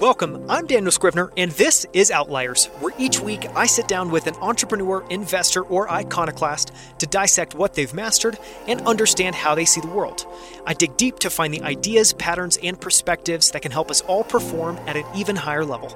Welcome, I'm Daniel Scrivner, and this is Outliers, where each week I sit down with an entrepreneur, investor, or iconoclast to dissect what they've mastered and understand how they see the world. I dig deep to find the ideas, patterns, and perspectives that can help us all perform at an even higher level.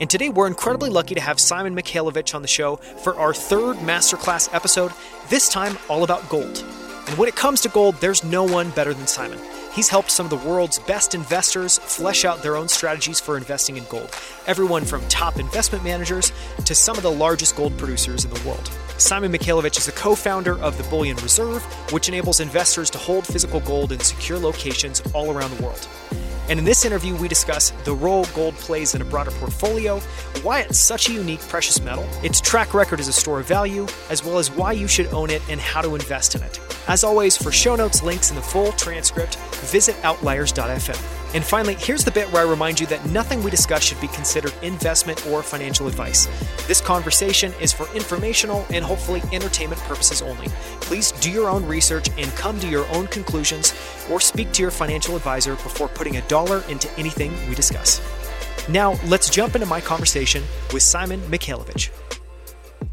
And today we're incredibly lucky to have Simon Mikhailovich on the show for our third masterclass episode, this time all about gold. And when it comes to gold, there's no one better than Simon. He's helped some of the world's best investors flesh out their own strategies for investing in gold. Everyone from top investment managers to some of the largest gold producers in the world. Simon Mikhailovich is the co founder of the Bullion Reserve, which enables investors to hold physical gold in secure locations all around the world. And in this interview, we discuss the role gold plays in a broader portfolio, why it's such a unique precious metal, its track record as a store of value, as well as why you should own it and how to invest in it. As always, for show notes, links, and the full transcript, visit outliers.fm. And finally, here's the bit where I remind you that nothing we discuss should be considered investment or financial advice. This conversation is for informational and hopefully entertainment purposes only. Please do your own research and come to your own conclusions or speak to your financial advisor before putting a dollar into anything we discuss. Now, let's jump into my conversation with Simon Mikhailovich.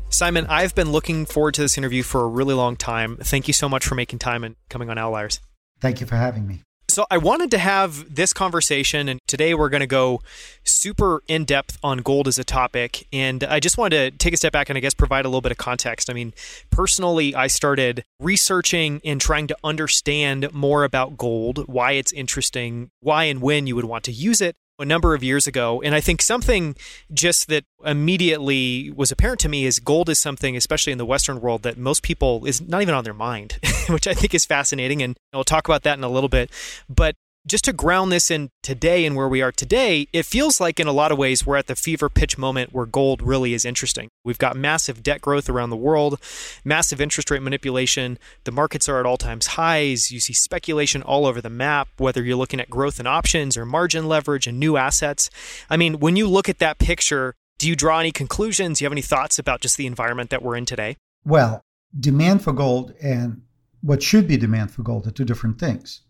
Simon, I've been looking forward to this interview for a really long time. Thank you so much for making time and coming on Outliers. Thank you for having me. So, I wanted to have this conversation, and today we're going to go super in depth on gold as a topic. And I just wanted to take a step back and I guess provide a little bit of context. I mean, personally, I started researching and trying to understand more about gold, why it's interesting, why and when you would want to use it, a number of years ago. And I think something just that immediately was apparent to me is gold is something, especially in the Western world, that most people is not even on their mind, which I think is fascinating. And I'll talk about that in a little bit. But just to ground this in today and where we are today, it feels like in a lot of ways we're at the fever pitch moment where gold really is interesting. We've got massive debt growth around the world, massive interest rate manipulation. The markets are at all times highs. You see speculation all over the map, whether you're looking at growth and options or margin leverage and new assets. I mean, when you look at that picture, do you draw any conclusions? Do you have any thoughts about just the environment that we're in today? Well, demand for gold and what should be demand for gold are two different things.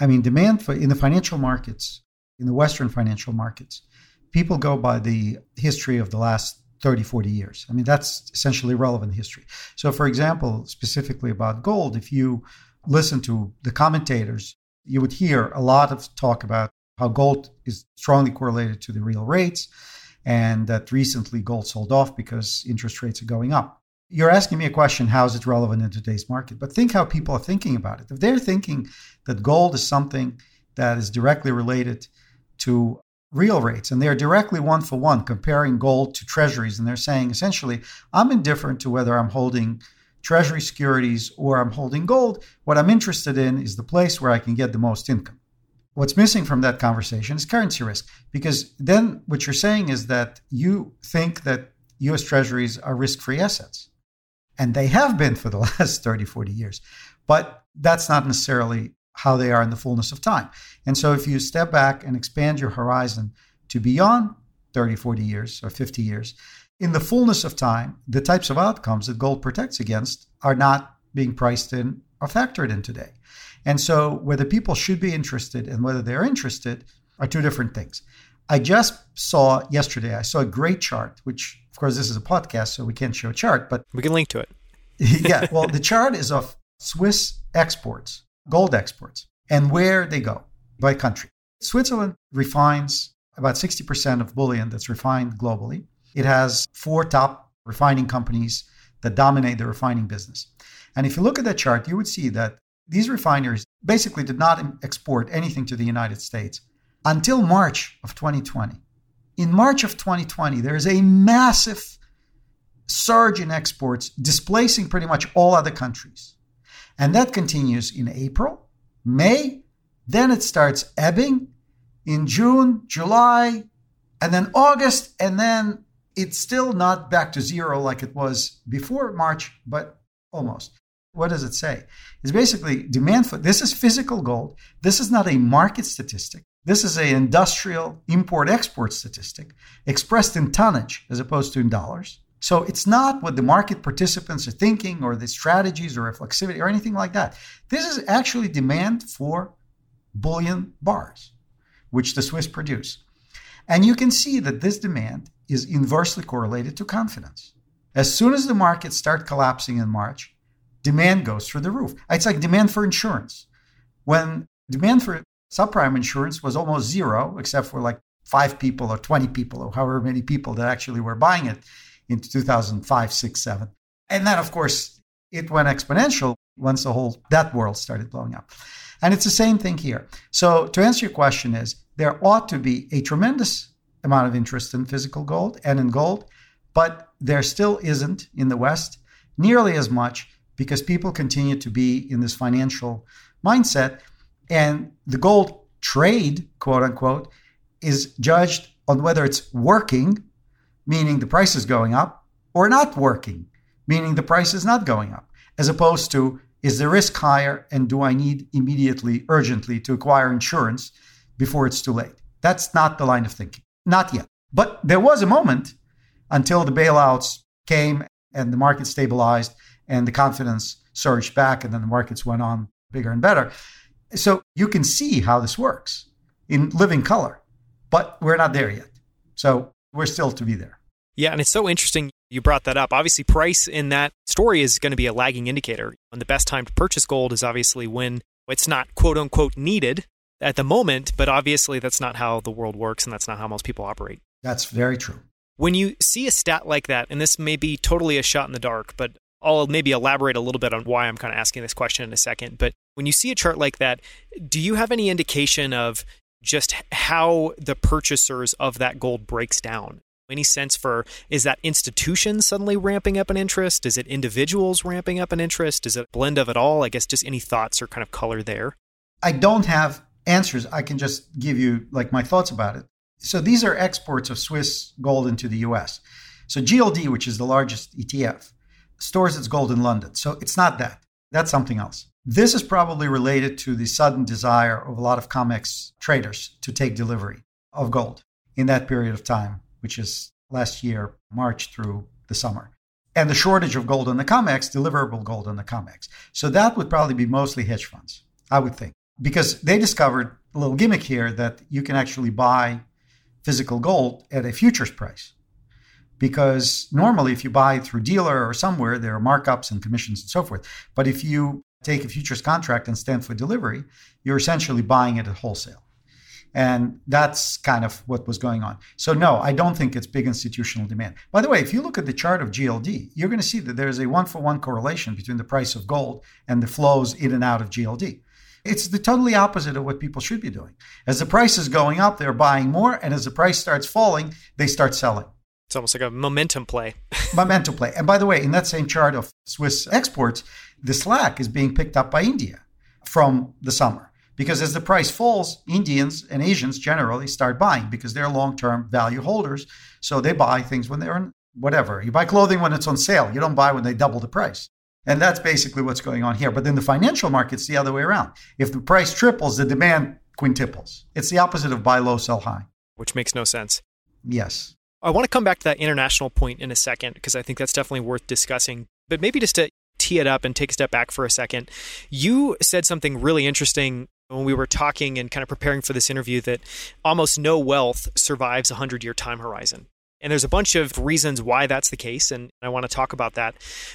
I mean, demand for in the financial markets, in the Western financial markets, people go by the history of the last 30, 40 years. I mean, that's essentially relevant history. So, for example, specifically about gold, if you listen to the commentators, you would hear a lot of talk about how gold is strongly correlated to the real rates and that recently gold sold off because interest rates are going up you're asking me a question how is it relevant in today's market? But think how people are thinking about it. If they're thinking that gold is something that is directly related to real rates and they're directly one for one comparing gold to treasuries and they're saying essentially i'm indifferent to whether i'm holding treasury securities or i'm holding gold. What i'm interested in is the place where i can get the most income. What's missing from that conversation is currency risk because then what you're saying is that you think that us treasuries are risk-free assets and they have been for the last 30, 40 years. But that's not necessarily how they are in the fullness of time. And so if you step back and expand your horizon to beyond 30, 40 years or 50 years, in the fullness of time, the types of outcomes that gold protects against are not being priced in or factored in today. And so whether people should be interested and whether they're interested are two different things. I just saw yesterday, I saw a great chart, which course this is a podcast, so we can't show a chart, but we can link to it. yeah, well, the chart is of Swiss exports, gold exports, and where they go by country. Switzerland refines about 60% of bullion that's refined globally. It has four top refining companies that dominate the refining business. And if you look at that chart, you would see that these refineries basically did not export anything to the United States until March of 2020. In March of 2020, there is a massive surge in exports, displacing pretty much all other countries. And that continues in April, May, then it starts ebbing in June, July, and then August, and then it's still not back to zero like it was before March, but almost. What does it say? It's basically demand for this is physical gold. This is not a market statistic. This is an industrial import export statistic expressed in tonnage as opposed to in dollars. So it's not what the market participants are thinking or the strategies or reflexivity or anything like that. This is actually demand for bullion bars, which the Swiss produce. And you can see that this demand is inversely correlated to confidence. As soon as the markets start collapsing in March, demand goes through the roof. It's like demand for insurance. When demand for subprime insurance was almost zero, except for like five people or 20 people or however many people that actually were buying it in 2005, 6, 7. And then, of course, it went exponential once the whole that world started blowing up. And it's the same thing here. So to answer your question is there ought to be a tremendous amount of interest in physical gold and in gold, but there still isn't in the West nearly as much because people continue to be in this financial mindset and the gold trade, quote unquote, is judged on whether it's working, meaning the price is going up, or not working, meaning the price is not going up, as opposed to is the risk higher and do I need immediately, urgently to acquire insurance before it's too late? That's not the line of thinking. Not yet. But there was a moment until the bailouts came and the market stabilized and the confidence surged back and then the markets went on bigger and better. So you can see how this works in living color, but we're not there yet. So we're still to be there. Yeah, and it's so interesting you brought that up. Obviously, price in that story is going to be a lagging indicator. And the best time to purchase gold is obviously when it's not quote unquote needed at the moment, but obviously that's not how the world works and that's not how most people operate. That's very true. When you see a stat like that, and this may be totally a shot in the dark, but I'll maybe elaborate a little bit on why I'm kind of asking this question in a second. But when you see a chart like that, do you have any indication of just how the purchasers of that gold breaks down? Any sense for is that institutions suddenly ramping up an interest? Is it individuals ramping up an interest? Is it a blend of it all? I guess just any thoughts or kind of color there? I don't have answers. I can just give you like my thoughts about it. So these are exports of Swiss gold into the US. So GLD, which is the largest ETF, stores its gold in London. So it's not that. That's something else. This is probably related to the sudden desire of a lot of COMEX traders to take delivery of gold in that period of time, which is last year, March through the summer. And the shortage of gold on the COMEX, deliverable gold on the COMEX. So that would probably be mostly hedge funds, I would think, because they discovered a little gimmick here that you can actually buy physical gold at a futures price because normally if you buy through dealer or somewhere there are markups and commissions and so forth but if you take a futures contract and stand for delivery you're essentially buying it at wholesale and that's kind of what was going on so no i don't think it's big institutional demand by the way if you look at the chart of gld you're going to see that there's a one for one correlation between the price of gold and the flows in and out of gld it's the totally opposite of what people should be doing. As the price is going up, they're buying more, and as the price starts falling, they start selling. It's almost like a momentum play. momentum play. And by the way, in that same chart of Swiss exports, the slack is being picked up by India from the summer. Because as the price falls, Indians and Asians generally start buying because they're long term value holders. So they buy things when they're in whatever. You buy clothing when it's on sale, you don't buy when they double the price. And that's basically what's going on here. But then the financial market's the other way around. If the price triples, the demand quintuples. It's the opposite of buy low, sell high. Which makes no sense. Yes. I want to come back to that international point in a second because I think that's definitely worth discussing. But maybe just to tee it up and take a step back for a second, you said something really interesting when we were talking and kind of preparing for this interview that almost no wealth survives a 100 year time horizon. And there's a bunch of reasons why that's the case, and I want to talk about that.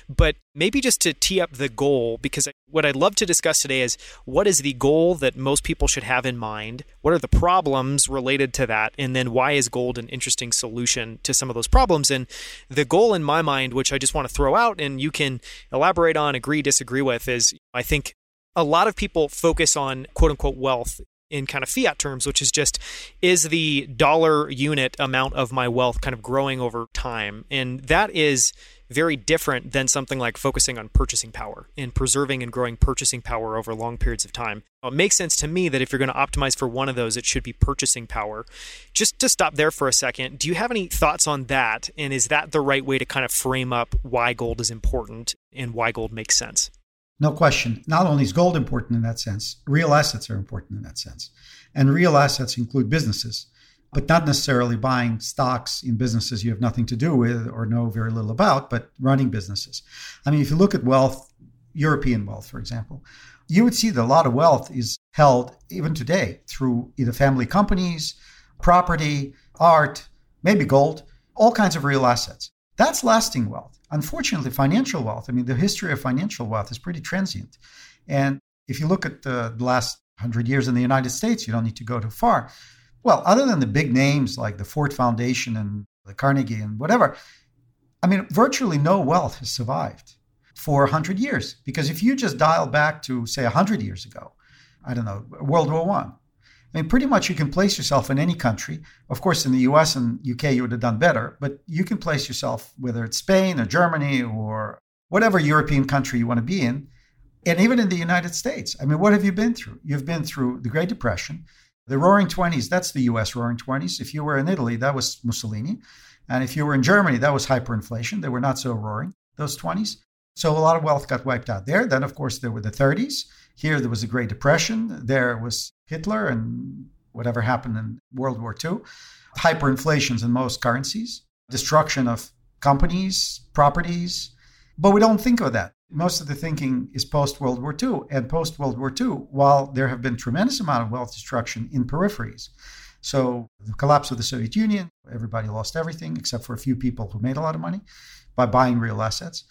But maybe just to tee up the goal, because what I'd love to discuss today is what is the goal that most people should have in mind? What are the problems related to that? And then why is gold an interesting solution to some of those problems? And the goal in my mind, which I just want to throw out and you can elaborate on, agree, disagree with, is I think a lot of people focus on quote unquote wealth in kind of fiat terms, which is just is the dollar unit amount of my wealth kind of growing over time? And that is very different than something like focusing on purchasing power and preserving and growing purchasing power over long periods of time. It makes sense to me that if you're going to optimize for one of those, it should be purchasing power. Just to stop there for a second, do you have any thoughts on that? And is that the right way to kind of frame up why gold is important and why gold makes sense? No question. Not only is gold important in that sense, real assets are important in that sense. And real assets include businesses, but not necessarily buying stocks in businesses you have nothing to do with or know very little about, but running businesses. I mean, if you look at wealth, European wealth, for example, you would see that a lot of wealth is held even today through either family companies, property, art, maybe gold, all kinds of real assets. That's lasting wealth. Unfortunately, financial wealth, I mean, the history of financial wealth is pretty transient. And if you look at the last 100 years in the United States, you don't need to go too far. Well, other than the big names like the Ford Foundation and the Carnegie and whatever, I mean, virtually no wealth has survived for 100 years. Because if you just dial back to, say, 100 years ago, I don't know, World War One, I mean, pretty much you can place yourself in any country. Of course, in the US and UK, you would have done better, but you can place yourself, whether it's Spain or Germany or whatever European country you want to be in, and even in the United States. I mean, what have you been through? You've been through the Great Depression, the Roaring Twenties, that's the US Roaring Twenties. If you were in Italy, that was Mussolini. And if you were in Germany, that was hyperinflation. They were not so roaring, those 20s. So a lot of wealth got wiped out there. Then, of course, there were the 30s. Here, there was a Great Depression. There was Hitler and whatever happened in World War II. Hyperinflations in most currencies, destruction of companies, properties. But we don't think of that. Most of the thinking is post World War II. And post World War II, while there have been tremendous amount of wealth destruction in peripheries, so the collapse of the Soviet Union, everybody lost everything except for a few people who made a lot of money by buying real assets.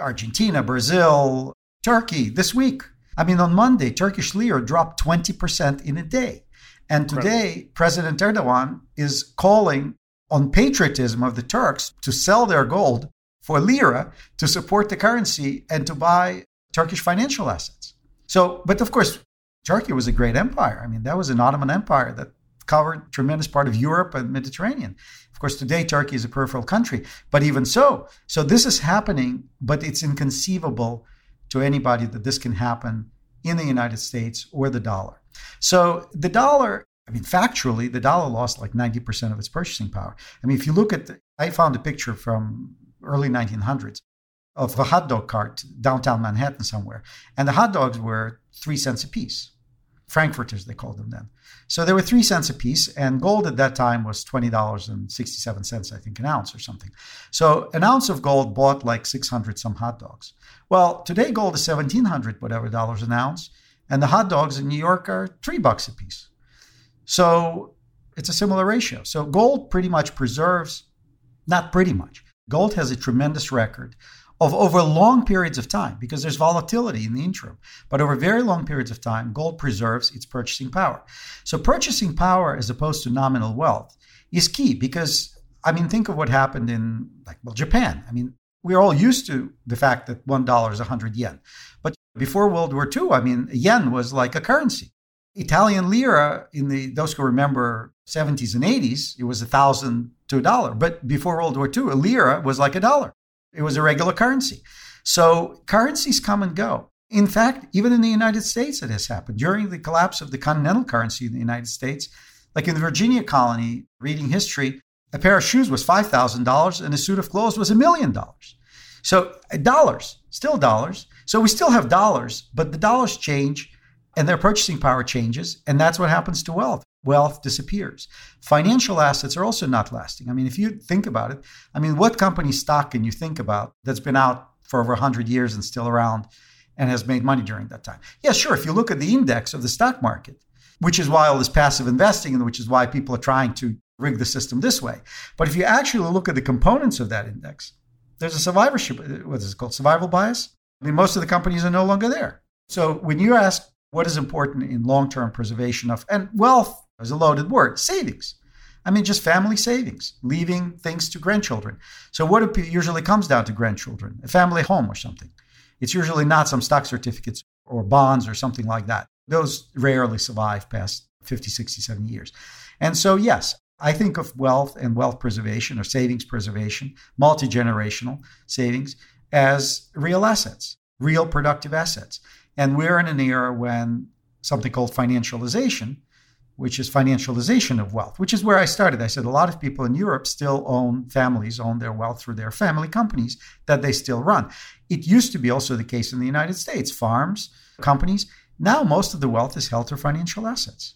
Argentina, Brazil, Turkey this week. I mean, on Monday, Turkish lira dropped 20% in a day. And today. President Erdogan is calling on patriotism of the Turks to sell their gold for lira to support the currency and to buy Turkish financial assets. So, but of course, Turkey was a great empire. I mean, that was an Ottoman empire that covered tremendous part of Europe and Mediterranean. Of course, today Turkey is a peripheral country, but even so, so this is happening, but it's inconceivable to anybody that this can happen in the United States or the dollar. So the dollar, I mean, factually, the dollar lost like 90% of its purchasing power. I mean, if you look at, the, I found a picture from early 1900s of a hot dog cart downtown Manhattan somewhere, and the hot dogs were three cents a piece. Frankfurters, they called them then. So they were three cents a piece, and gold at that time was $20.67, I think, an ounce or something. So an ounce of gold bought like 600 some hot dogs. Well, today gold is 1700 whatever dollars an ounce, and the hot dogs in New York are three bucks a piece. So it's a similar ratio. So gold pretty much preserves, not pretty much, gold has a tremendous record of over long periods of time because there's volatility in the interim. But over very long periods of time, gold preserves its purchasing power. So purchasing power as opposed to nominal wealth is key because I mean think of what happened in like well Japan. I mean we're all used to the fact that one dollar is a 100 yen. But before World War II, I mean yen was like a currency. Italian lira in the those who remember 70s and 80s, it was a thousand to a dollar. But before World War II, a lira was like a dollar. It was a regular currency. So currencies come and go. In fact, even in the United States, it has happened. During the collapse of the continental currency in the United States, like in the Virginia colony, reading history, a pair of shoes was $5,000 and a suit of clothes was a million dollars. So uh, dollars, still dollars. So we still have dollars, but the dollars change and their purchasing power changes. And that's what happens to wealth wealth disappears. Financial assets are also not lasting. I mean, if you think about it, I mean, what company stock can you think about that's been out for over 100 years and still around and has made money during that time? Yeah, sure. If you look at the index of the stock market, which is why all this passive investing and which is why people are trying to rig the system this way. But if you actually look at the components of that index, there's a survivorship, what is it called? Survival bias? I mean, most of the companies are no longer there. So when you ask what is important in long term preservation of, and wealth is a loaded word, savings. I mean, just family savings, leaving things to grandchildren. So, what it usually comes down to grandchildren? A family home or something. It's usually not some stock certificates or bonds or something like that. Those rarely survive past 50, 60, 70 years. And so, yes, I think of wealth and wealth preservation or savings preservation, multi generational savings, as real assets, real productive assets. And we're in an era when something called financialization which is financialization of wealth, which is where I started. I said a lot of people in Europe still own families, own their wealth through their family companies that they still run. It used to be also the case in the United States farms, companies. Now, most of the wealth is held through financial assets.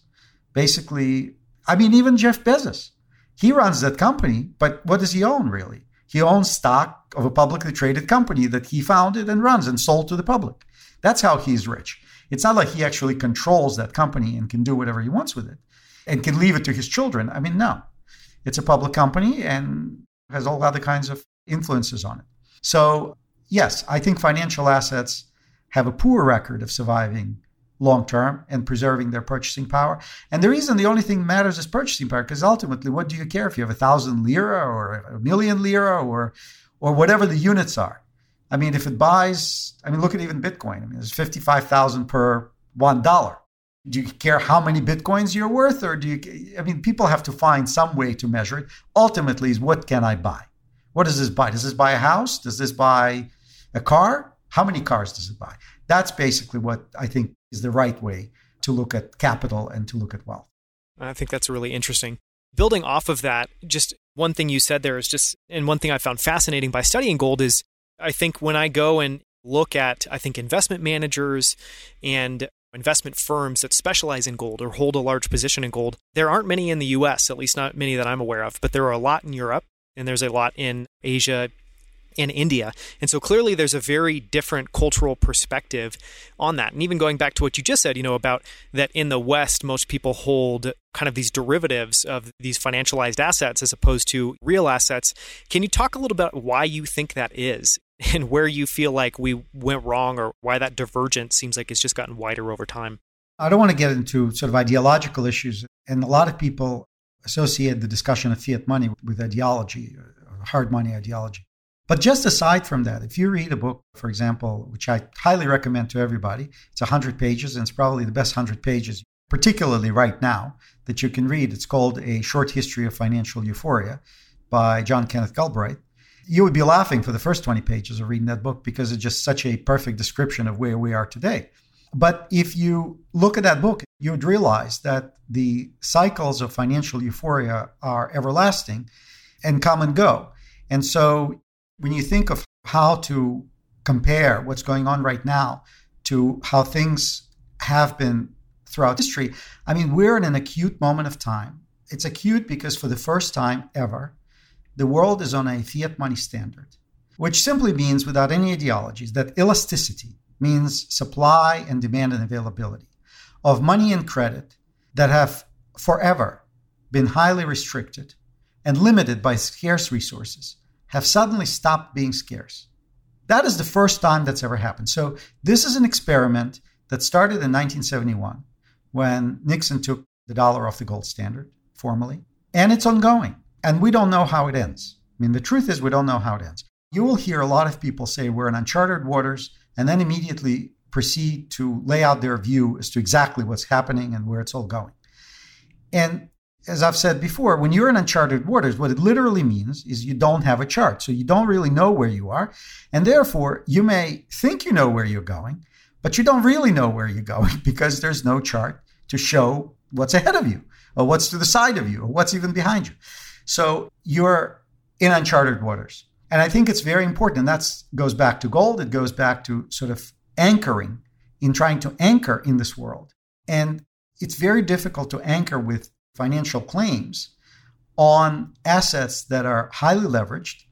Basically, I mean, even Jeff Bezos, he runs that company, but what does he own really? He owns stock of a publicly traded company that he founded and runs and sold to the public. That's how he's rich. It's not like he actually controls that company and can do whatever he wants with it and can leave it to his children. I mean, no. It's a public company and has all other kinds of influences on it. So, yes, I think financial assets have a poor record of surviving long term and preserving their purchasing power. And the reason the only thing matters is purchasing power, because ultimately, what do you care if you have a thousand lira or a million lira or or whatever the units are? I mean, if it buys, I mean, look at even Bitcoin. I mean, there's fifty-five thousand per one dollar. Do you care how many bitcoins you're worth, or do you? I mean, people have to find some way to measure it. Ultimately, is what can I buy? What does this buy? Does this buy a house? Does this buy a car? How many cars does it buy? That's basically what I think is the right way to look at capital and to look at wealth. I think that's really interesting. Building off of that, just one thing you said there is just, and one thing I found fascinating by studying gold is I think when I go and look at, I think, investment managers and investment firms that specialize in gold or hold a large position in gold, there aren't many in the US, at least not many that I'm aware of, but there are a lot in Europe and there's a lot in Asia, in India. And so clearly there's a very different cultural perspective on that. And even going back to what you just said, you know, about that in the West, most people hold kind of these derivatives of these financialized assets as opposed to real assets. Can you talk a little bit about why you think that is? And where you feel like we went wrong, or why that divergence seems like it's just gotten wider over time? I don't want to get into sort of ideological issues. And a lot of people associate the discussion of fiat money with ideology, uh, hard money ideology. But just aside from that, if you read a book, for example, which I highly recommend to everybody, it's 100 pages and it's probably the best 100 pages, particularly right now, that you can read. It's called A Short History of Financial Euphoria by John Kenneth Galbraith. You would be laughing for the first 20 pages of reading that book because it's just such a perfect description of where we are today. But if you look at that book, you would realize that the cycles of financial euphoria are everlasting and come and go. And so when you think of how to compare what's going on right now to how things have been throughout history, I mean, we're in an acute moment of time. It's acute because for the first time ever, the world is on a fiat money standard, which simply means, without any ideologies, that elasticity means supply and demand and availability of money and credit that have forever been highly restricted and limited by scarce resources have suddenly stopped being scarce. That is the first time that's ever happened. So, this is an experiment that started in 1971 when Nixon took the dollar off the gold standard formally, and it's ongoing. And we don't know how it ends. I mean, the truth is, we don't know how it ends. You will hear a lot of people say we're in uncharted waters and then immediately proceed to lay out their view as to exactly what's happening and where it's all going. And as I've said before, when you're in uncharted waters, what it literally means is you don't have a chart. So you don't really know where you are. And therefore, you may think you know where you're going, but you don't really know where you're going because there's no chart to show what's ahead of you or what's to the side of you or what's even behind you. So you're in uncharted waters. And I think it's very important. And that goes back to gold. It goes back to sort of anchoring in trying to anchor in this world. And it's very difficult to anchor with financial claims on assets that are highly leveraged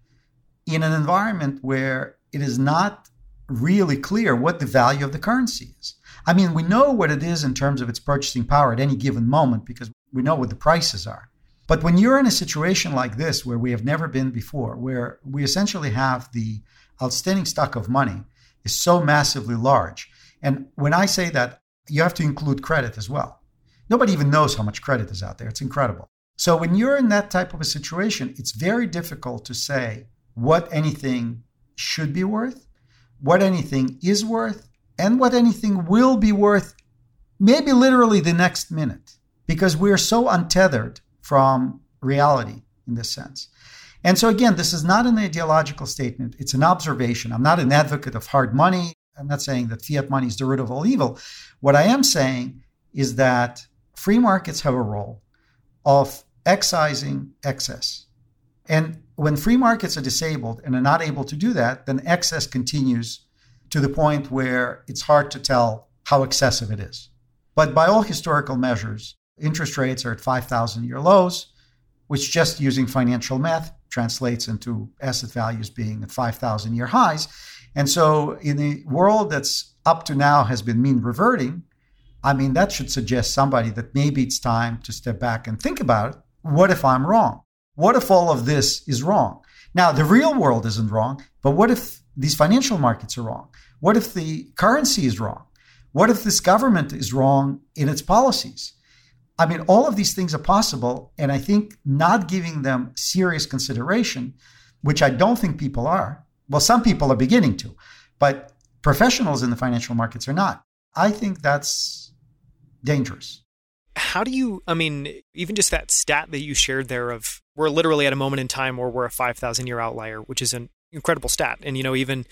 in an environment where it is not really clear what the value of the currency is. I mean, we know what it is in terms of its purchasing power at any given moment because we know what the prices are. But when you're in a situation like this, where we have never been before, where we essentially have the outstanding stock of money is so massively large, and when I say that, you have to include credit as well. Nobody even knows how much credit is out there. It's incredible. So when you're in that type of a situation, it's very difficult to say what anything should be worth, what anything is worth, and what anything will be worth, maybe literally the next minute, because we're so untethered from reality in this sense. And so, again, this is not an ideological statement, it's an observation. I'm not an advocate of hard money. I'm not saying that fiat money is the root of all evil. What I am saying is that free markets have a role of excising excess. And when free markets are disabled and are not able to do that, then excess continues to the point where it's hard to tell how excessive it is. But by all historical measures, interest rates are at 5,000 year lows, which just using financial math translates into asset values being at 5,000 year highs. And so, in a world that's up to now has been mean reverting, I mean, that should suggest somebody that maybe it's time to step back and think about it. What if I'm wrong? What if all of this is wrong? Now, the real world isn't wrong, but what if these financial markets are wrong? What if the currency is wrong? What if this government is wrong in its policies? I mean, all of these things are possible. And I think not giving them serious consideration, which I don't think people are, well, some people are beginning to, but professionals in the financial markets are not. I think that's dangerous. How do you, I mean, even just that stat that you shared there of we're literally at a moment in time where we're a 5,000 year outlier, which is an incredible stat. And, you know, even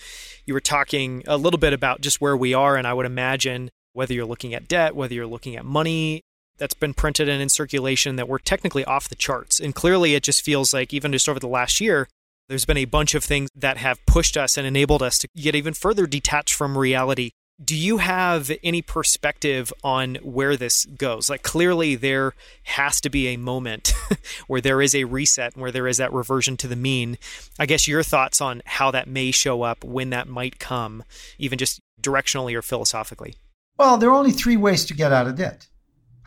you were talking a little bit about just where we are. And I would imagine whether you're looking at debt, whether you're looking at money that's been printed and in circulation, that we're technically off the charts. And clearly, it just feels like even just over the last year, there's been a bunch of things that have pushed us and enabled us to get even further detached from reality. Do you have any perspective on where this goes? Like, clearly, there has to be a moment where there is a reset, and where there is that reversion to the mean. I guess your thoughts on how that may show up, when that might come, even just directionally or philosophically. Well, there are only three ways to get out of debt.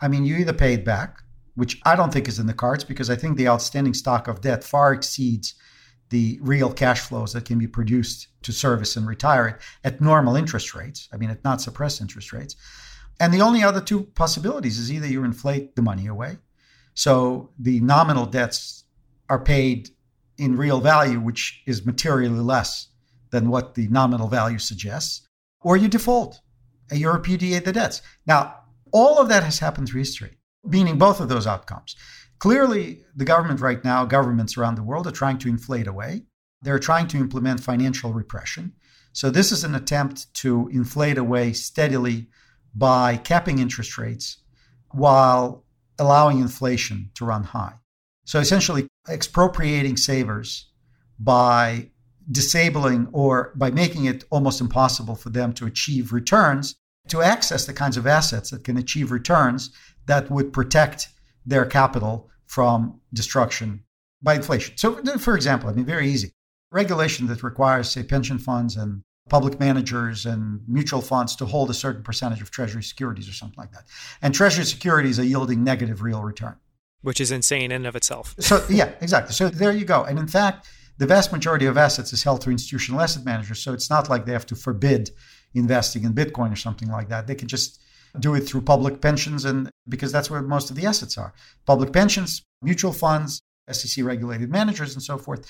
I mean, you either pay it back, which I don't think is in the cards because I think the outstanding stock of debt far exceeds the real cash flows that can be produced to service and retire it at normal interest rates. I mean, at not suppressed interest rates. And the only other two possibilities is either you inflate the money away. So the nominal debts are paid in real value, which is materially less than what the nominal value suggests, or you default and you repudiate the debts. Now, all of that has happened through history, meaning both of those outcomes. Clearly, the government right now, governments around the world are trying to inflate away. They're trying to implement financial repression. So, this is an attempt to inflate away steadily by capping interest rates while allowing inflation to run high. So, essentially, expropriating savers by disabling or by making it almost impossible for them to achieve returns, to access the kinds of assets that can achieve returns that would protect their capital from destruction by inflation. So, for example, I mean, very easy regulation that requires, say, pension funds and public managers and mutual funds to hold a certain percentage of treasury securities or something like that. And treasury securities are yielding negative real return. Which is insane in and of itself. so, yeah, exactly. So, there you go. And in fact, the vast majority of assets is held through institutional asset managers. So, it's not like they have to forbid investing in Bitcoin or something like that. They can just do it through public pensions and because that's where most of the assets are. Public pensions mutual funds sec regulated managers and so forth.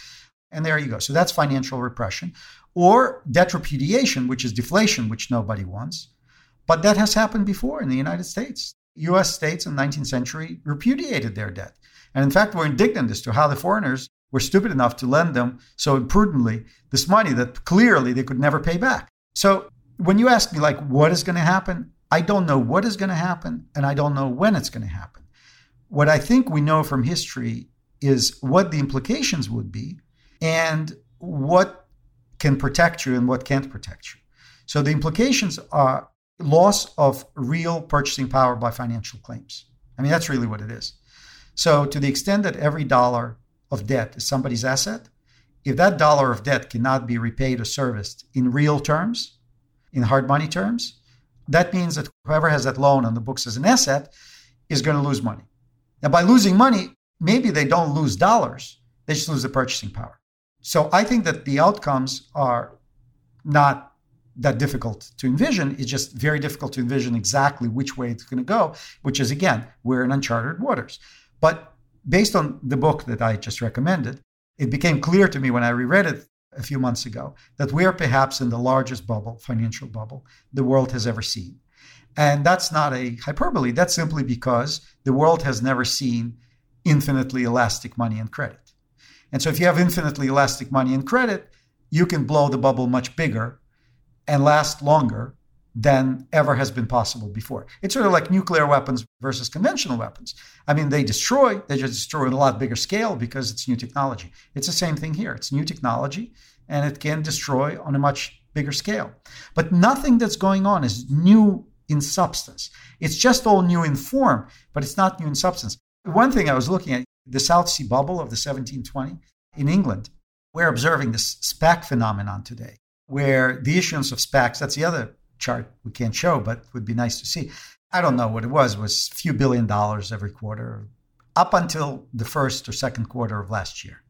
And there you go. So that's financial repression or debt repudiation which is deflation which nobody wants. But that has happened before in the united states. Us states in the 19th century repudiated their debt. And in fact were indignant as to how the foreigners were stupid enough to lend them so imprudently this money that clearly they could never pay back. So when you ask me like what is going to happen I don't know what is going to happen, and I don't know when it's going to happen. What I think we know from history is what the implications would be and what can protect you and what can't protect you. So the implications are loss of real purchasing power by financial claims. I mean, that's really what it is. So, to the extent that every dollar of debt is somebody's asset, if that dollar of debt cannot be repaid or serviced in real terms, in hard money terms, that means that whoever has that loan on the books as an asset is going to lose money. Now, by losing money, maybe they don't lose dollars, they just lose the purchasing power. So I think that the outcomes are not that difficult to envision. It's just very difficult to envision exactly which way it's going to go, which is, again, we're in uncharted waters. But based on the book that I just recommended, it became clear to me when I reread it a few months ago that we are perhaps in the largest bubble, financial bubble, the world has ever seen. And that's not a hyperbole. That's simply because the world has never seen infinitely elastic money and credit. And so if you have infinitely elastic money and credit, you can blow the bubble much bigger and last longer than ever has been possible before. It's sort of like nuclear weapons versus conventional weapons. I mean, they destroy, they just destroy at a lot bigger scale because it's new technology. It's the same thing here. It's new technology and it can destroy on a much bigger scale. But nothing that's going on is new in substance. It's just all new in form, but it's not new in substance. One thing I was looking at, the South Sea bubble of the 1720 in England, we're observing this SPAC phenomenon today, where the issuance of SPACs, that's the other chart we can't show, but would be nice to see. I don't know what it was, it was a few billion dollars every quarter. up until the first or second quarter of last year,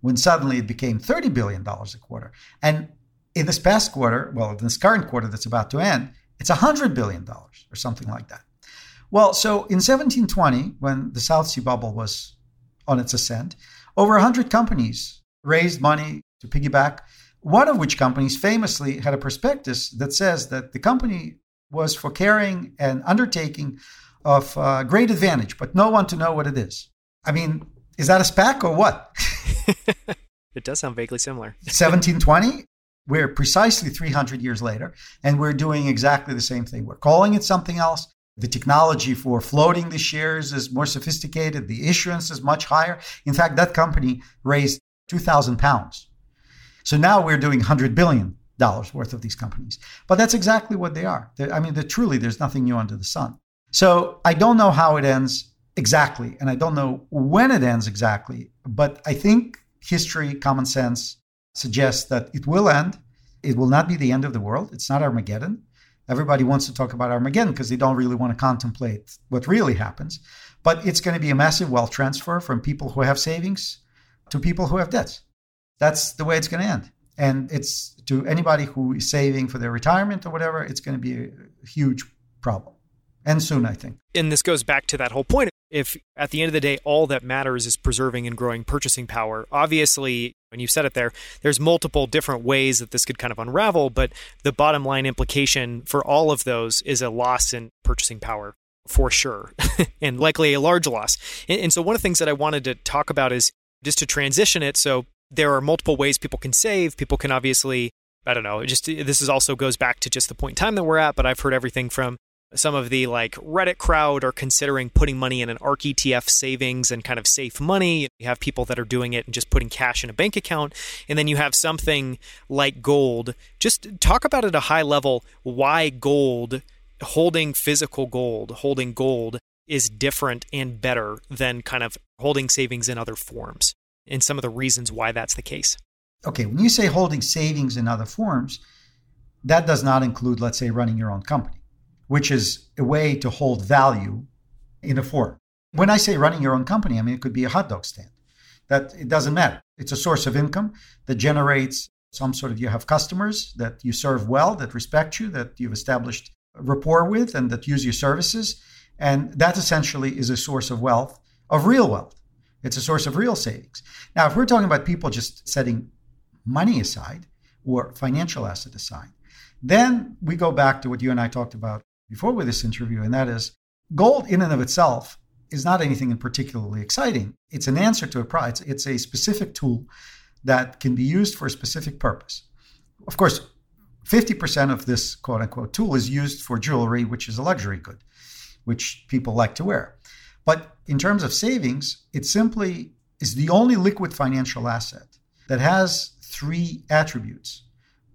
when suddenly it became $30 billion a quarter. And in this past quarter, well, in this current quarter that's about to end, it's $100 billion or something like that. Well, so in 1720, when the South Sea bubble was on its ascent, over 100 companies raised money to piggyback, one of which companies famously had a prospectus that says that the company was for carrying an undertaking of uh, great advantage, but no one to know what it is. I mean, is that a SPAC or what? it does sound vaguely similar. 1720, we're precisely 300 years later, and we're doing exactly the same thing. We're calling it something else. The technology for floating the shares is more sophisticated. The issuance is much higher. In fact, that company raised 2,000 pounds. So now we're doing 100 billion dollars worth of these companies. But that's exactly what they are. They're, I mean, truly, there's nothing new under the sun. So I don't know how it ends exactly, and I don't know when it ends exactly. But I think history, common sense suggests that it will end. It will not be the end of the world. It's not Armageddon. Everybody wants to talk about Armageddon because they don't really want to contemplate what really happens. But it's going to be a massive wealth transfer from people who have savings to people who have debts. That's the way it's going to end. And it's to anybody who is saving for their retirement or whatever, it's going to be a huge problem. And soon, I think. And this goes back to that whole point. If at the end of the day, all that matters is preserving and growing purchasing power, obviously, and you said it there, there's multiple different ways that this could kind of unravel. But the bottom line implication for all of those is a loss in purchasing power for sure, and likely a large loss. And, and so, one of the things that I wanted to talk about is just to transition it. So, there are multiple ways people can save. People can obviously, I don't know, just this is also goes back to just the point in time that we're at, but I've heard everything from some of the like Reddit crowd are considering putting money in an ARK ETF savings and kind of safe money. You have people that are doing it and just putting cash in a bank account. And then you have something like gold. Just talk about at a high level why gold, holding physical gold, holding gold is different and better than kind of holding savings in other forms and some of the reasons why that's the case. Okay, when you say holding savings in other forms, that does not include, let's say, running your own company, which is a way to hold value in a form. When I say running your own company, I mean it could be a hot dog stand. That it doesn't matter. It's a source of income that generates some sort of you have customers that you serve well, that respect you, that you've established rapport with, and that use your services. And that essentially is a source of wealth, of real wealth. It's a source of real savings. Now, if we're talking about people just setting money aside or financial asset aside, then we go back to what you and I talked about before with this interview, and that is gold in and of itself is not anything particularly exciting. It's an answer to a price. It's a specific tool that can be used for a specific purpose. Of course, 50% of this quote unquote tool is used for jewelry, which is a luxury good, which people like to wear. But in terms of savings, it simply is the only liquid financial asset that has three attributes,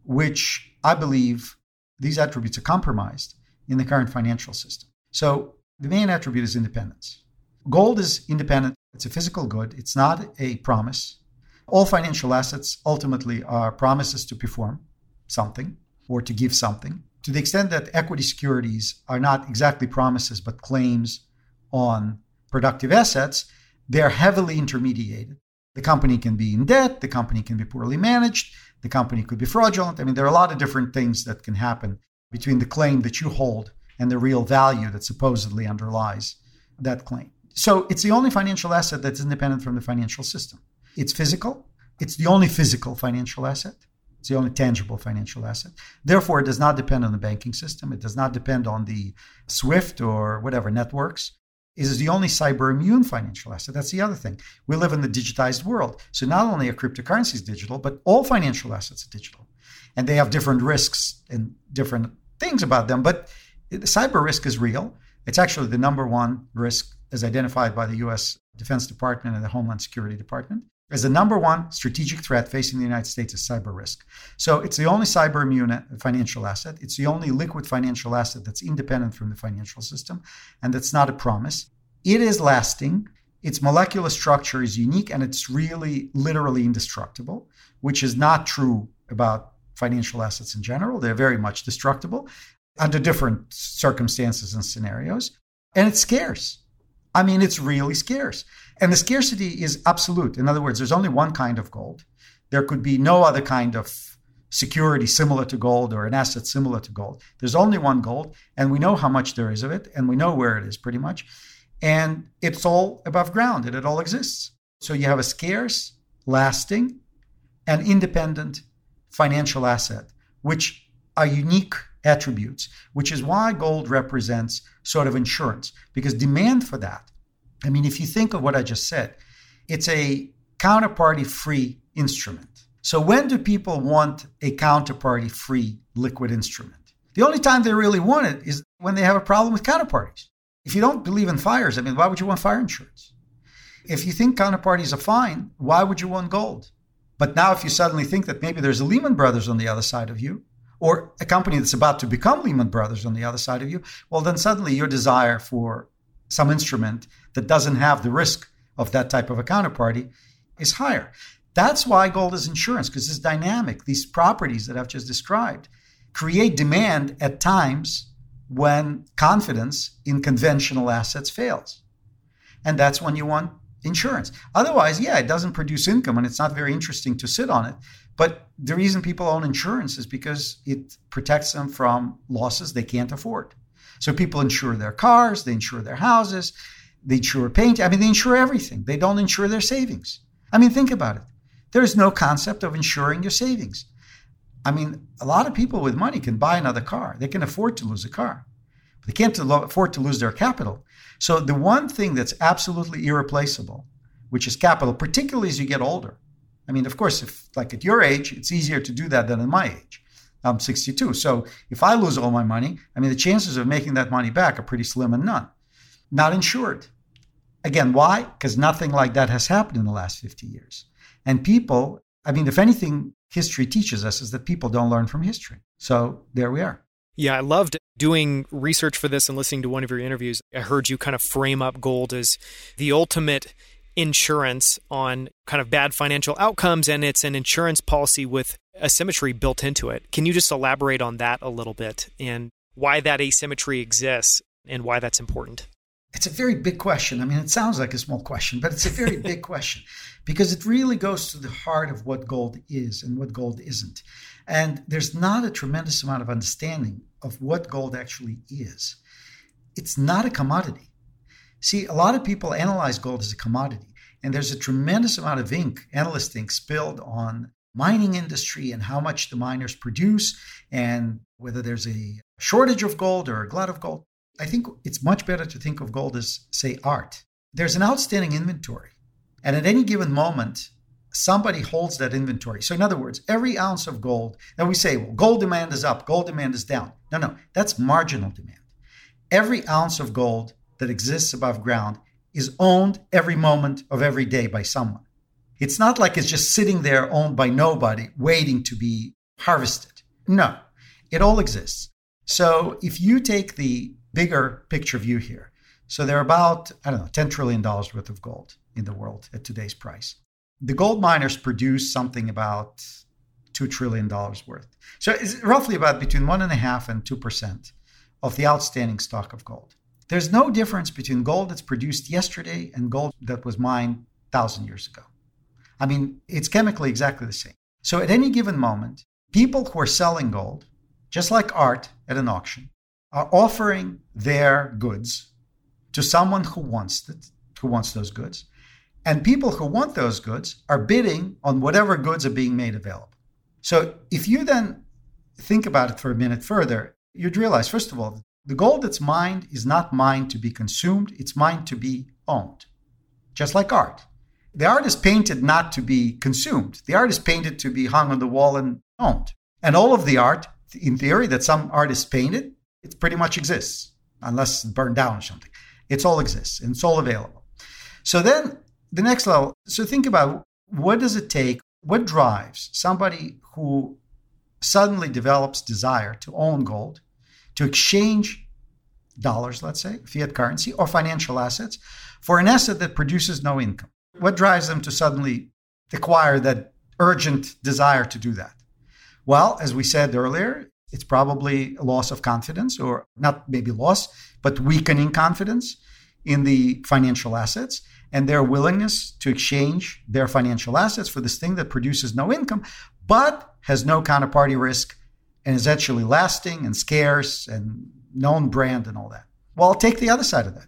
which I believe these attributes are compromised in the current financial system. So the main attribute is independence. Gold is independent, it's a physical good, it's not a promise. All financial assets ultimately are promises to perform something or to give something. To the extent that equity securities are not exactly promises but claims on productive assets, they're heavily intermediated. The company can be in debt, the company can be poorly managed, the company could be fraudulent. I mean, there are a lot of different things that can happen between the claim that you hold and the real value that supposedly underlies that claim. So it's the only financial asset that's independent from the financial system. It's physical, it's the only physical financial asset. It's the only tangible financial asset. Therefore, it does not depend on the banking system. It does not depend on the SWIFT or whatever networks. Is the only cyber immune financial asset. That's the other thing. We live in the digitized world. So not only are cryptocurrencies digital, but all financial assets are digital. And they have different risks and different things about them. But cyber risk is real. It's actually the number one risk as identified by the US Defense Department and the Homeland Security Department as the number one strategic threat facing the United States is cyber risk. So it's the only cyber immune uh, financial asset. It's the only liquid financial asset that's independent from the financial system, and that's not a promise. It is lasting. Its molecular structure is unique and it's really literally indestructible, which is not true about financial assets in general. They're very much destructible under different circumstances and scenarios. And it's scarce. I mean, it's really scarce. And the scarcity is absolute. In other words, there's only one kind of gold. There could be no other kind of security similar to gold or an asset similar to gold. There's only one gold, and we know how much there is of it, and we know where it is pretty much. And it's all above ground and it all exists. So you have a scarce, lasting, and independent financial asset, which are unique attributes, which is why gold represents sort of insurance, because demand for that. I mean, if you think of what I just said, it's a counterparty free instrument. So, when do people want a counterparty free liquid instrument? The only time they really want it is when they have a problem with counterparties. If you don't believe in fires, I mean, why would you want fire insurance? If you think counterparties are fine, why would you want gold? But now, if you suddenly think that maybe there's a Lehman Brothers on the other side of you, or a company that's about to become Lehman Brothers on the other side of you, well, then suddenly your desire for some instrument that doesn't have the risk of that type of a counterparty is higher. That's why gold is insurance, because it's dynamic. These properties that I've just described create demand at times when confidence in conventional assets fails. And that's when you want insurance. Otherwise, yeah, it doesn't produce income and it's not very interesting to sit on it. But the reason people own insurance is because it protects them from losses they can't afford. So people insure their cars, they insure their houses, they insure paint. I mean, they insure everything. They don't insure their savings. I mean, think about it. There is no concept of insuring your savings. I mean, a lot of people with money can buy another car. They can afford to lose a car. They can't afford to lose their capital. So the one thing that's absolutely irreplaceable, which is capital, particularly as you get older. I mean, of course, if like at your age, it's easier to do that than at my age. I'm 62. So if I lose all my money, I mean, the chances of making that money back are pretty slim and none. Not insured. Again, why? Because nothing like that has happened in the last 50 years. And people, I mean, if anything, history teaches us is that people don't learn from history. So there we are. Yeah, I loved doing research for this and listening to one of your interviews. I heard you kind of frame up gold as the ultimate insurance on kind of bad financial outcomes, and it's an insurance policy with asymmetry built into it. Can you just elaborate on that a little bit and why that asymmetry exists and why that's important? It's a very big question. I mean, it sounds like a small question, but it's a very big question because it really goes to the heart of what gold is and what gold isn't. And there's not a tremendous amount of understanding of what gold actually is. It's not a commodity. See, a lot of people analyze gold as a commodity, and there's a tremendous amount of ink, analyst ink, spilled on mining industry and how much the miners produce and whether there's a shortage of gold or a glut of gold. I think it's much better to think of gold as, say, art. There's an outstanding inventory. And at any given moment, somebody holds that inventory. So, in other words, every ounce of gold, now we say, well, gold demand is up, gold demand is down. No, no, that's marginal demand. Every ounce of gold that exists above ground is owned every moment of every day by someone. It's not like it's just sitting there owned by nobody, waiting to be harvested. No, it all exists. So, if you take the bigger picture view here. So there are about, I don't know, $10 trillion worth of gold in the world at today's price. The gold miners produce something about $2 trillion worth. So it's roughly about between 1.5 and 2% of the outstanding stock of gold. There's no difference between gold that's produced yesterday and gold that was mined 1,000 years ago. I mean, it's chemically exactly the same. So at any given moment, people who are selling gold, just like art at an auction, are offering their goods to someone who wants it, who wants those goods. And people who want those goods are bidding on whatever goods are being made available. So if you then think about it for a minute further, you'd realize, first of all, the gold that's mined is not mined to be consumed, it's mined to be owned, just like art. The art is painted not to be consumed, the art is painted to be hung on the wall and owned. And all of the art, in theory, that some artist painted it pretty much exists, unless it's burned down or something. It's all exists and it's all available. So then the next level, so think about what does it take? What drives somebody who suddenly develops desire to own gold, to exchange dollars, let's say, fiat currency or financial assets for an asset that produces no income? What drives them to suddenly acquire that urgent desire to do that? Well, as we said earlier, it's probably a loss of confidence, or not maybe loss, but weakening confidence in the financial assets and their willingness to exchange their financial assets for this thing that produces no income, but has no counterparty risk and is actually lasting and scarce and known brand and all that. Well, take the other side of that.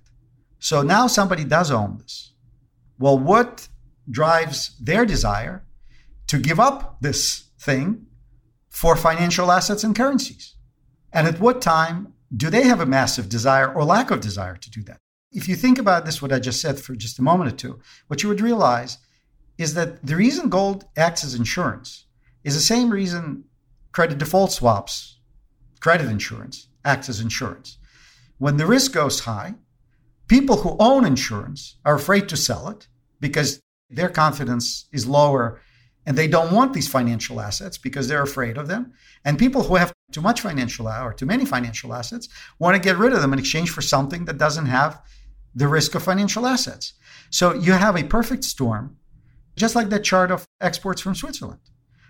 So now somebody does own this. Well, what drives their desire to give up this thing for financial assets and currencies? And at what time do they have a massive desire or lack of desire to do that? If you think about this, what I just said for just a moment or two, what you would realize is that the reason gold acts as insurance is the same reason credit default swaps, credit insurance, acts as insurance. When the risk goes high, people who own insurance are afraid to sell it because their confidence is lower and they don't want these financial assets because they're afraid of them. And people who have too much financial or too many financial assets want to get rid of them in exchange for something that doesn't have the risk of financial assets. So you have a perfect storm, just like that chart of exports from Switzerland.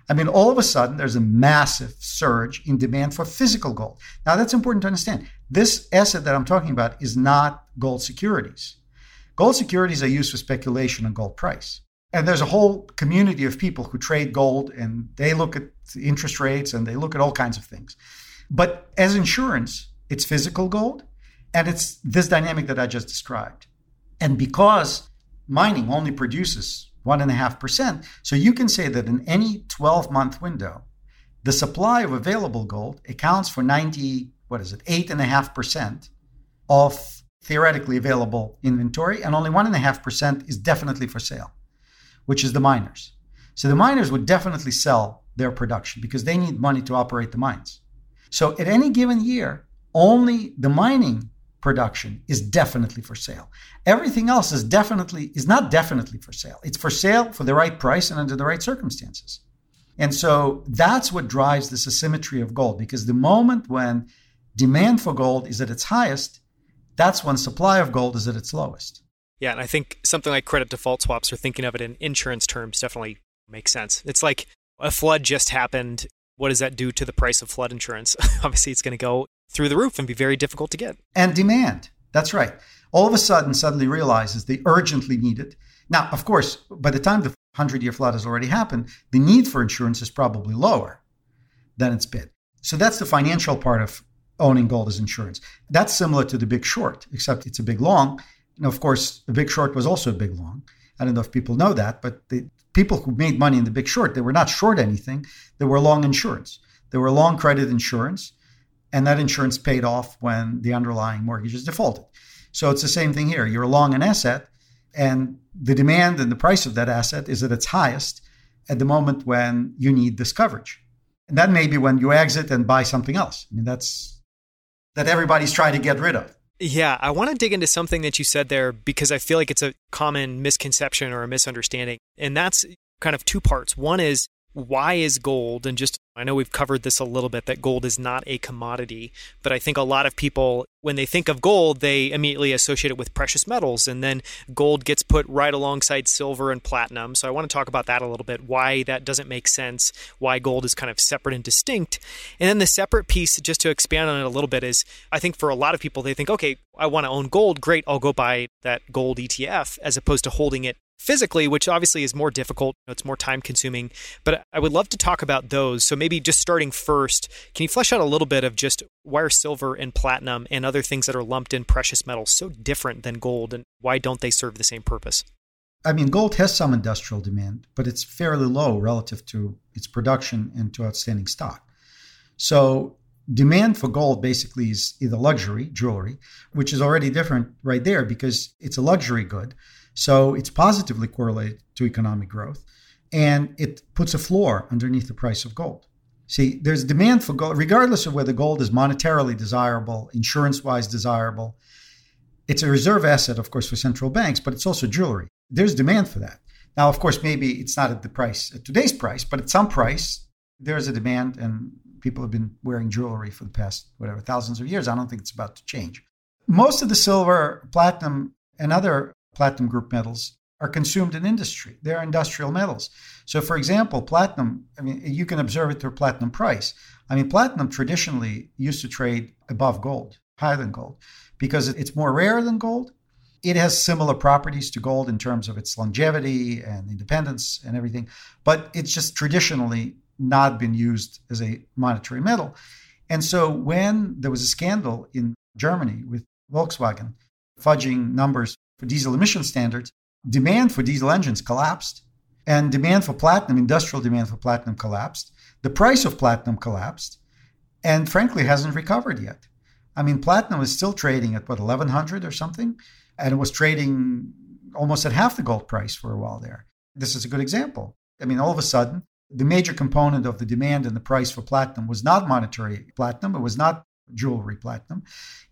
I mean, all of a sudden, there's a massive surge in demand for physical gold. Now, that's important to understand. This asset that I'm talking about is not gold securities. Gold securities are used for speculation on gold price. And there's a whole community of people who trade gold and they look at interest rates and they look at all kinds of things. But as insurance, it's physical gold and it's this dynamic that I just described. And because mining only produces 1.5%, so you can say that in any 12 month window, the supply of available gold accounts for 90, what is it, 8.5% of theoretically available inventory, and only 1.5% is definitely for sale, which is the miners. So the miners would definitely sell their production because they need money to operate the mines. So at any given year, only the mining production is definitely for sale. Everything else is definitely is not definitely for sale. It's for sale for the right price and under the right circumstances. And so that's what drives this asymmetry of gold because the moment when demand for gold is at its highest, that's when supply of gold is at its lowest. Yeah, and I think something like credit default swaps or thinking of it in insurance terms definitely makes sense. It's like a flood just happened. What does that do to the price of flood insurance? Obviously, it's going to go through the roof and be very difficult to get. And demand. That's right. All of a sudden, suddenly realizes they urgently need it. Now, of course, by the time the 100 year flood has already happened, the need for insurance is probably lower than it's been. So that's the financial part of owning gold as insurance. That's similar to the big short, except it's a big long. And of course, the big short was also a big long. I don't know if people know that, but the people who made money in the big short, they were not short anything, they were long insurance. They were long credit insurance and that insurance paid off when the underlying mortgage is defaulted. So it's the same thing here. You're long an asset, and the demand and the price of that asset is at its highest at the moment when you need this coverage. And that may be when you exit and buy something else. I mean, that's that everybody's trying to get rid of. Yeah, I want to dig into something that you said there because I feel like it's a common misconception or a misunderstanding. And that's kind of two parts. One is why is gold and just I know we've covered this a little bit that gold is not a commodity, but I think a lot of people when they think of gold, they immediately associate it with precious metals and then gold gets put right alongside silver and platinum. So I want to talk about that a little bit, why that doesn't make sense, why gold is kind of separate and distinct. And then the separate piece just to expand on it a little bit is I think for a lot of people they think, okay, I want to own gold, great, I'll go buy that gold ETF as opposed to holding it physically, which obviously is more difficult. It's more time consuming. But I would love to talk about those. So maybe just starting first, can you flesh out a little bit of just why are silver and platinum and other things that are lumped in precious metals so different than gold and why don't they serve the same purpose? I mean, gold has some industrial demand, but it's fairly low relative to its production and to outstanding stock. So demand for gold basically is either luxury, jewelry, which is already different right there because it's a luxury good so it's positively correlated to economic growth and it puts a floor underneath the price of gold. See, there's demand for gold, regardless of whether gold is monetarily desirable, insurance wise desirable. It's a reserve asset, of course, for central banks, but it's also jewelry. There's demand for that. Now, of course, maybe it's not at the price, at today's price, but at some price, there's a demand, and people have been wearing jewelry for the past, whatever, thousands of years. I don't think it's about to change. Most of the silver, platinum, and other platinum group metals are consumed in industry. They're industrial metals. So, for example, platinum, I mean, you can observe it through platinum price. I mean, platinum traditionally used to trade above gold, higher than gold, because it's more rare than gold It has similar properties to gold in terms of its longevity and independence and everything, but it's just traditionally not been used as a monetary metal. And so when there was a scandal in Germany with Volkswagen fudging numbers for diesel emission standards, demand for diesel engines collapsed and demand for platinum, industrial demand for platinum collapsed. The price of platinum collapsed and frankly hasn't recovered yet. I mean, platinum is still trading at what, 1100 or something? And it was trading almost at half the gold price for a while there. This is a good example. I mean, all of a sudden, the major component of the demand and the price for platinum was not monetary platinum, it was not jewelry platinum,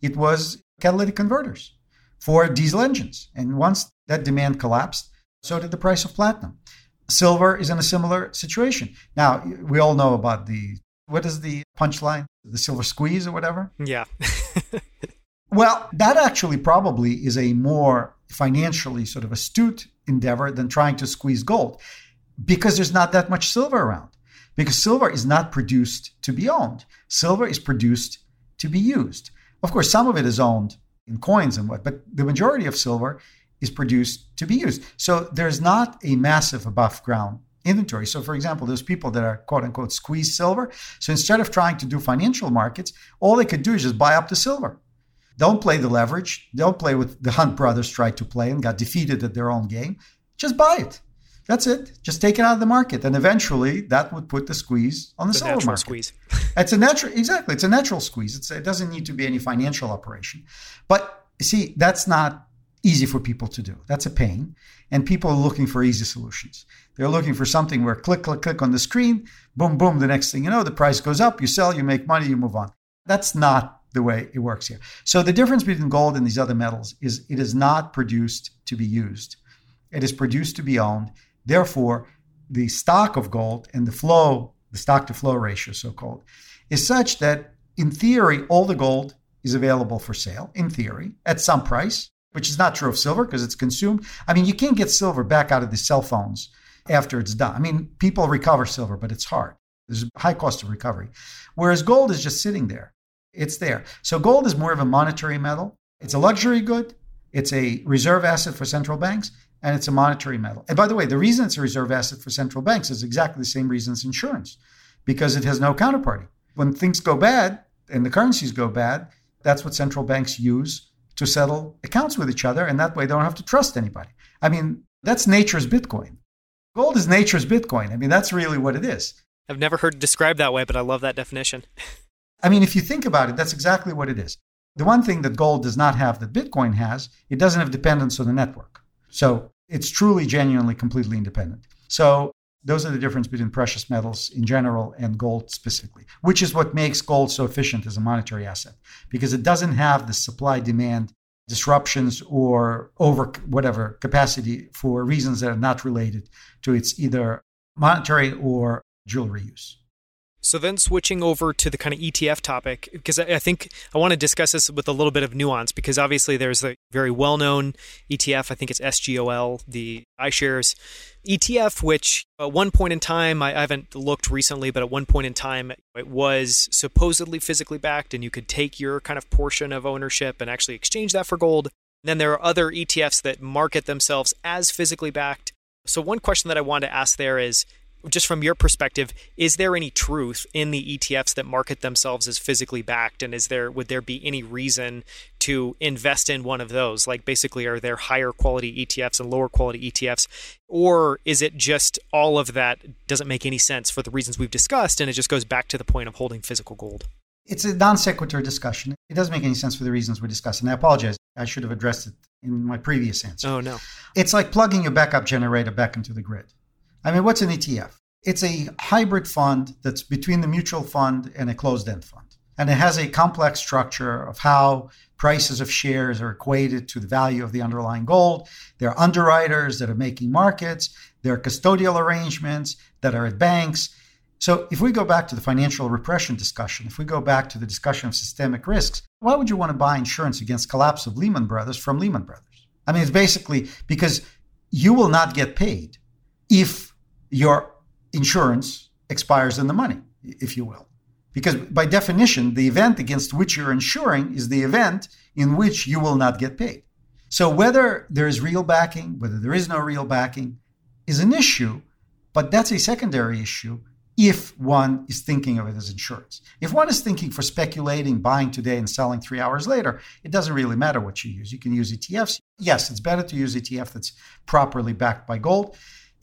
it was catalytic converters for diesel engines. And once that demand collapsed, so did the price of platinum. Silver is in a similar situation. Now, we all know about the what is the punchline? The silver squeeze or whatever? Yeah. well, that actually probably is a more financially sort of astute endeavor than trying to squeeze gold because there's not that much silver around. Because silver is not produced to be owned, silver is produced to be used. Of course, some of it is owned in coins and what, but the majority of silver is produced to be used. So there's not a massive above ground inventory. So, for example, there's people that are quote unquote squeeze silver. So instead of trying to do financial markets, all they could do is just buy up the silver. Don't play the leverage. Don't play with the Hunt brothers tried to play and got defeated at their own game. Just buy it. That's it. Just take it out of the market, and eventually that would put the squeeze on the, the silver market. Squeeze. it's a natural, exactly. It's a natural squeeze. It's, it doesn't need to be any financial operation, but see, that's not easy for people to do. That's a pain, and people are looking for easy solutions. They're looking for something where click, click, click on the screen, boom, boom. The next thing you know, the price goes up. You sell, you make money, you move on. That's not the way it works here. So the difference between gold and these other metals is it is not produced to be used. It is produced to be owned Therefore, the stock of gold and the flow, the stock to flow ratio, so called, is such that in theory, all the gold is available for sale, in theory, at some price, which is not true of silver because it's consumed. I mean, you can't get silver back out of the cell phones after it's done. I mean, people recover silver, but it's hard. There's a high cost of recovery. Whereas gold is just sitting there. It's there. So gold is more of a monetary metal. It's a luxury good. It's a reserve asset for central banks and it's a monetary metal. And by the way, the reason it's a reserve asset for central banks is exactly the same reason as insurance, because it has no counterparty. When things go bad and the currencies go bad, that's what central banks use to settle accounts with each other, and that way they don't have to trust anybody. I mean, that's nature's Bitcoin. Gold is nature's Bitcoin. I mean, that's really what it is. I've never heard it described that way, but I love that definition. I mean, if you think about it, that's exactly what it is. The one thing that gold does not have that Bitcoin has, it doesn't have dependence on the network. So it's truly, genuinely, completely independent. So those are the difference between precious metals in general and gold specifically, which is what makes gold so efficient as a monetary asset because it doesn't have the supply demand disruptions or over whatever capacity for reasons that are not related to its either monetary or jewelry use. So then switching over to the kind of ETF topic, because I think I want to discuss this with a little bit of nuance, because obviously there's a very well-known ETF. I think it's SGOL, the iShares ETF, which at one point in time, I haven't looked recently, but at one point in time, it was supposedly physically backed, and you could take your kind of portion of ownership and actually exchange that for gold. And then there are other ETFs that market themselves as physically backed. So one question that I want to ask there is just from your perspective, is there any truth in the ETFs that market themselves as physically backed? And is there would there be any reason to invest in one of those? Like basically, are there higher quality ETFs and lower quality ETFs? Or is it just all of that doesn't make any sense for the reasons we've discussed and it just goes back to the point of holding physical gold? It's a non sequitur discussion. It doesn't make any sense for the reasons we discussed. And I apologize. I should have addressed it in my previous answer. Oh, no. It's like plugging your backup generator back into the grid. I mean, what's an ETF? It's a hybrid fund that's between the mutual fund and a closed end fund. And it has a complex structure of how prices of shares are equated to the value of the underlying gold. There are underwriters that are making markets, there are custodial arrangements that are at banks. So, if we go back to the financial repression discussion, if we go back to the discussion of systemic risks, why would you want to buy insurance against collapse of Lehman Brothers from Lehman Brothers? I mean, it's basically because you will not get paid if your insurance expires in the money, if you will. Because by definition, the event against which you're insuring is the event in which you will not get paid. So whether there is real backing, whether there is no real backing, is an issue, but that's a secondary issue if one is thinking of it as insurance. If one is thinking for speculating, buying today and selling three hours later, it doesn't really matter what you use. You can use ETFs. Yes, it's better to use ETF that's properly backed by gold.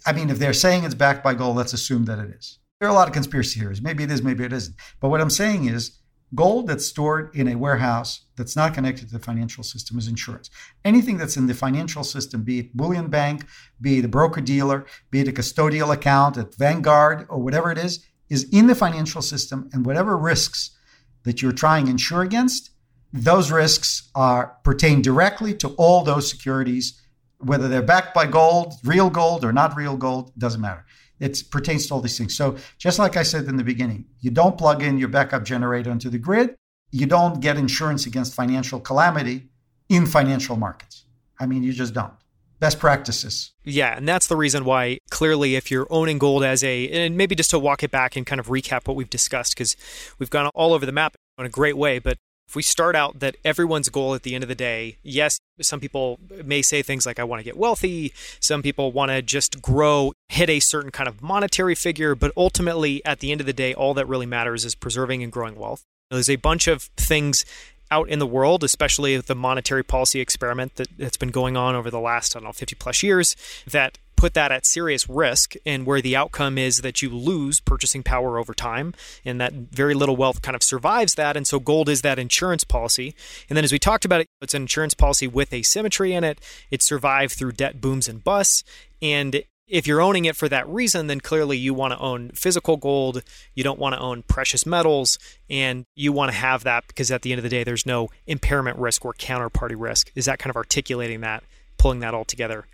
I mean, if they're saying it's backed by gold, let's assume that it is. There are a lot of conspiracy theories. Maybe it is, maybe it isn't. But what I'm saying is gold that's stored in a warehouse that's not connected to the financial system is insurance. Anything that's in the financial system, be it bullion bank, be it a broker dealer, be it a custodial account at Vanguard or whatever it is, is in the financial system. And whatever risks that you're trying to insure against, those risks are pertain directly to all those securities, whether they're backed by gold, real gold or not real gold, doesn't matter. It pertains to all these things. So, just like I said in the beginning, you don't plug in your backup generator into the grid. You don't get insurance against financial calamity in financial markets. I mean, you just don't. Best practices. Yeah, and that's the reason why clearly, if you're owning gold as a, and maybe just to walk it back and kind of recap what we've discussed, because we've gone all over the map in a great way, but if we start out that everyone's goal at the end of the day, yes, some people may say things like, I want to get wealthy. Some people want to just grow, hit a certain kind of monetary figure. But ultimately, at the end of the day, all that really matters is preserving and growing wealth. There's a bunch of things out in the world, especially the monetary policy experiment that, that's been going on over the last, I don't know, 50 plus years, that put that at serious risk and where the outcome is that you lose purchasing power over time and that very little wealth kind of survives that and so gold is that insurance policy and then as we talked about it it's an insurance policy with asymmetry in it it survived through debt booms and busts and if you're owning it for that reason, then clearly you want to own physical gold. You don't want to own precious metals. And you want to have that because at the end of the day, there's no impairment risk or counterparty risk. Is that kind of articulating that, pulling that all together?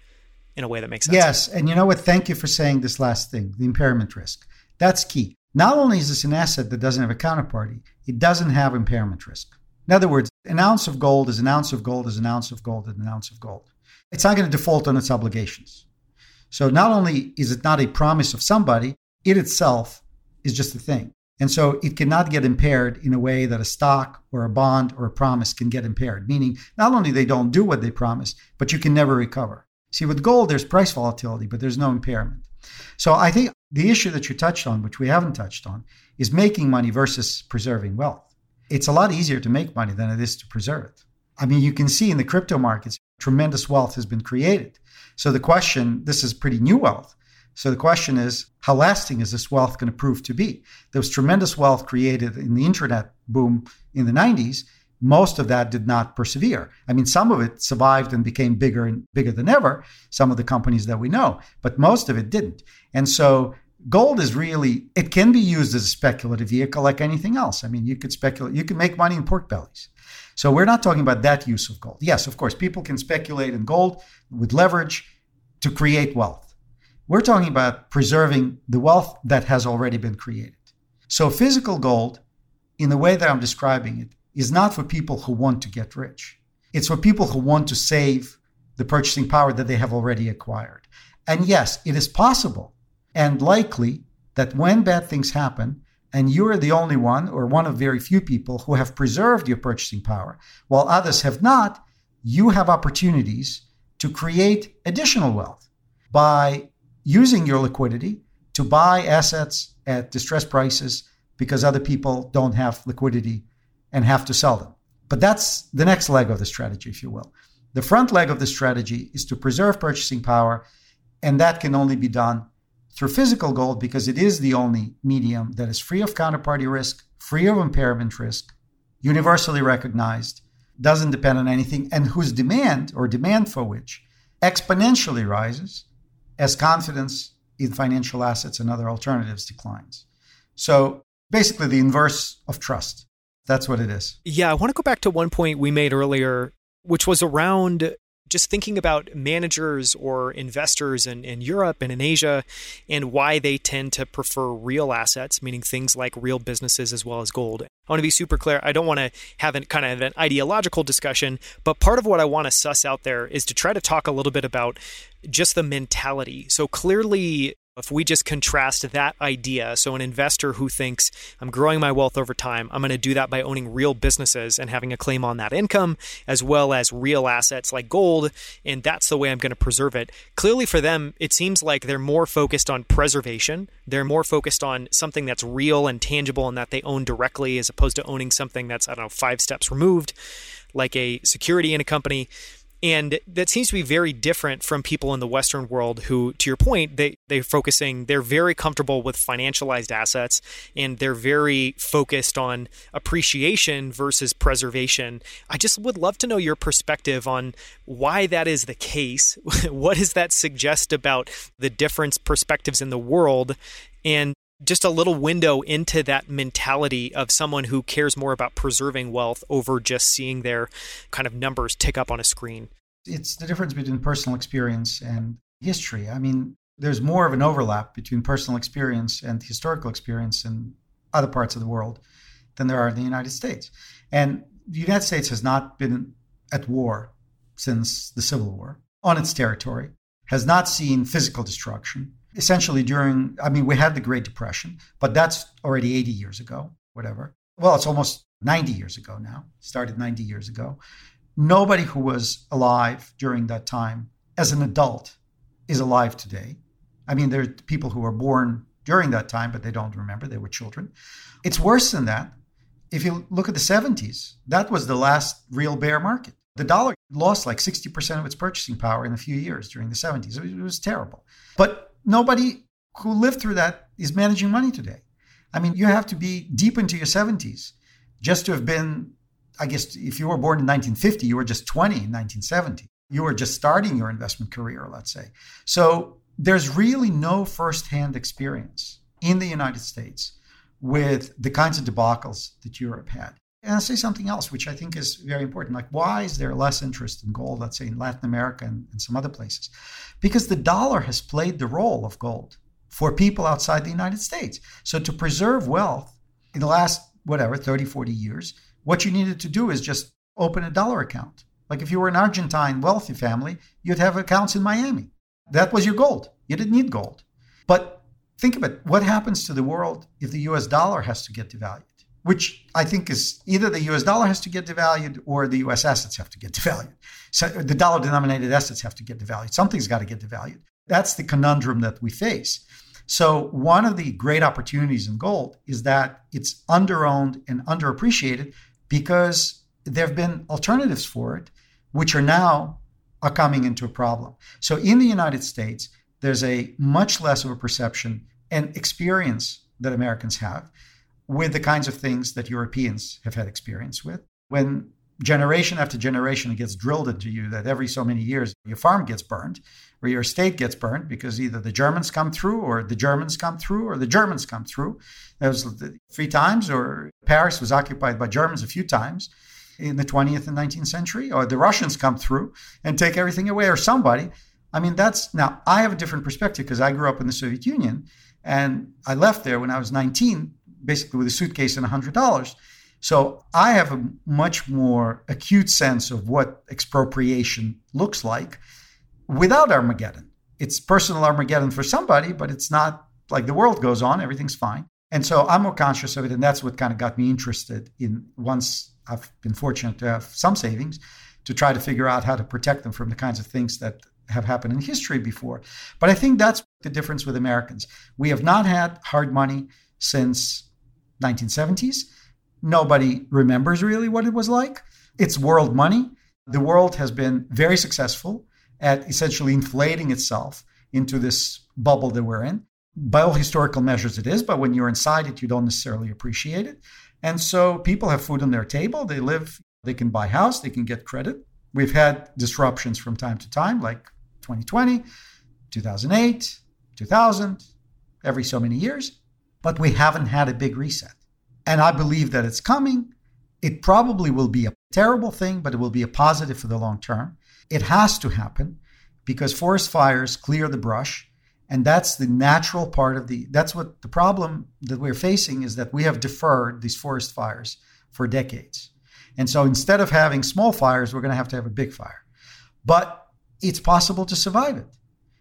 In a way that makes sense. Yes. And you know what? Thank you for saying this last thing the impairment risk. That's key. Not only is this an asset that doesn't have a counterparty, it doesn't have impairment risk. In other words, an ounce of gold is an ounce of gold is an ounce of gold is an ounce of gold. It's not going to default on its obligations. So not only is it not a promise of somebody, it itself is just a thing. And so it cannot get impaired in a way that a stock or a bond or a promise can get impaired, meaning not only they don't do what they promise, but you can never recover. See, with gold, there's price volatility, but there's no impairment. So I think the issue that you touched on, which we haven't touched on, is making money versus preserving wealth. It's a lot easier to make money than it is to preserve it. I mean, you can see in the crypto markets, tremendous wealth has been created. So the question this is pretty new wealth. So the question is, how lasting is this wealth going to prove to be? There was tremendous wealth created in the internet boom in the 90s most of that did not persevere. I mean, some of it survived and became bigger and bigger than ever, some of the companies that we know, but most of it didn't. And so gold is really, it can be used as a speculative vehicle like anything else. I mean, you could speculate, you can make money in pork bellies. So we're not talking about that use of gold. Yes, of course, people can speculate in gold with leverage to create wealth. We're talking about preserving the wealth that has already been created. So physical gold, in the way that I'm describing it, is not for people who want to get rich. It's for people who want to save the purchasing power that they have already acquired. And yes, it is possible and likely that when bad things happen, and you're the only one or one of very few people who have preserved your purchasing power, while others have not, you have opportunities to create additional wealth by using your liquidity to buy assets at distressed prices because other people don't have liquidity and have to sell them. But that's the next leg of the strategy, if you will. The front leg of the strategy is to preserve purchasing power, and that can only be done through physical gold because it is the only medium that is free of counterparty risk, free of impairment risk, universally recognized, doesn't depend on anything, and whose demand or demand for which exponentially rises as confidence in financial assets and other alternatives declines. So basically, the inverse of trust. That's what it is. Yeah, I want to go back to one point we made earlier, which was around just thinking about managers or investors in, in Europe and in Asia and why they tend to prefer real assets, meaning things like real businesses as well as gold. I want to be super clear. I don't want to have an, kind of an ideological discussion, but part of what I want to suss out there is to try to talk a little bit about just the mentality. So clearly, If we just contrast that idea, so an investor who thinks I'm growing my wealth over time, I'm going to do that by owning real businesses and having a claim on that income, as well as real assets like gold, and that's the way I'm going to preserve it. Clearly, for them, it seems like they're more focused on preservation. They're more focused on something that's real and tangible and that they own directly, as opposed to owning something that's, I don't know, five steps removed, like a security in a company. And that seems to be very different from people in the Western world who, to your point, they, they're focusing, they're very comfortable with financialized assets and they're very focused on appreciation versus preservation. I just would love to know your perspective on why that is the case. what does that suggest about the different perspectives in the world? And just a little window into that mentality of someone who cares more about preserving wealth over just seeing their kind of numbers tick up on a screen. It's the difference between personal experience and history. I mean, there's more of an overlap between personal experience and historical experience in other parts of the world than there are in the United States. And the United States has not been at war since the Civil War on its territory, has not seen physical destruction, essentially during, I mean, we had the Great Depression, but that's already 80 years ago, whatever. Well, it's almost 90 years ago now, started 90 years ago. Nobody who was alive during that time as an adult is alive today. I mean, there are people who were born during that time, but they don't remember. They were children. It's worse than that. If you look at the 70s, that was the last real bear market. The dollar lost like 60% of its purchasing power in a few years during the 70s. It was terrible. But nobody who lived through that is managing money today. I mean, you have to be deep into your 70s just to have been, I guess, if you were born in 1950, you were just 20 in 1970. You were just starting your investment career, let's say. So there's really no firsthand experience in the United States with the kinds of debacles that Europe had. And I'll say something else, which I think is very important. Like, why is there less interest in gold, let's say in Latin America and, and some other places? Because the dollar has played the role of gold for people outside the United States. So, to preserve wealth in the last, whatever, 30, 40 years, what you needed to do is just open a dollar account. Like, if you were an Argentine wealthy family, you'd have accounts in Miami. That was your gold. You didn't need gold. But think of it what happens to the world if the US dollar has to get devalued? Which I think is either the US dollar has to get devalued or the US assets have to get devalued. So the dollar denominated assets have to get devalued. Something's got to get devalued. That's the conundrum that we face. So, one of the great opportunities in gold is that it's underowned and underappreciated because there have been alternatives for it, which are now are coming into a problem. So, in the United States, there's a much less of a perception and experience that Americans have with the kinds of things that Europeans have had experience with. When generation after generation it gets drilled into you that every so many years your farm gets burned or your estate gets burned because either the Germans come through or the Germans come through or the Germans come through. That was three times, or Paris was occupied by Germans a few times in the 20th and 19th century, or the Russians come through and take everything away, or somebody. I mean, that's now I have a different perspective because I grew up in the Soviet Union and I left there when I was 19 basically with a suitcase and $100. So I have a much more acute sense of what expropriation looks like without Armageddon. It's personal Armageddon for somebody, but it's not like the world goes on, everything's fine. And so I'm more conscious of it. And that's what kind of got me interested in once I've been fortunate to have some savings to try to figure out how to protect them from the kinds of things that have happened in history before. But I think that's the difference with Americans. We have not had hard money since 1970s. Nobody remembers really what it was like. It's world money. The world has been very successful at essentially inflating itself into this bubble that we're in. By all historical measures, it is, but when you're inside it, you don't necessarily appreciate it. And so people have food on their table. They live, they can buy house, they can get credit. We've had disruptions from time to time, like 2020, 2008, 2000, every so many years but we haven't had a big reset. And I believe that it's coming. It probably will be a terrible thing, but it will be a positive for the long term. It has to happen because forest fires clear the brush. And that's the natural part of the, that's what the problem that we're facing is that we have deferred these forest fires for decades. And so instead of having small fires, we're going to have to have a big fire. But it's possible to survive it.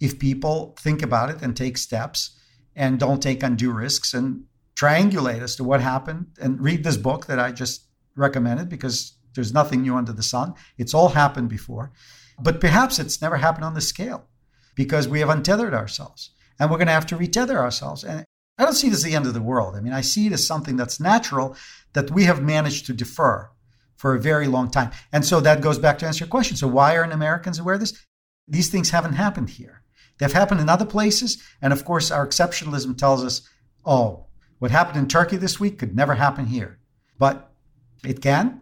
if people think about it and take steps and don't take undue risks and triangulate as to what happened and read this book that I just recommended because there's nothing new under the sun. It's all happened before. But perhaps it's never happened on this scale because we have untethered ourselves and we're going to have to retether ourselves. And I don't see this as the end of the world. I mean, I see it as something that's natural that we have managed to defer for a very long time. And so that goes back to answer your question. So why aren't Americans aware of this? These things haven't happened here. They've happened in other places. And of course, our exceptionalism tells us, oh, what happened in Turkey this week could never happen here. But it can.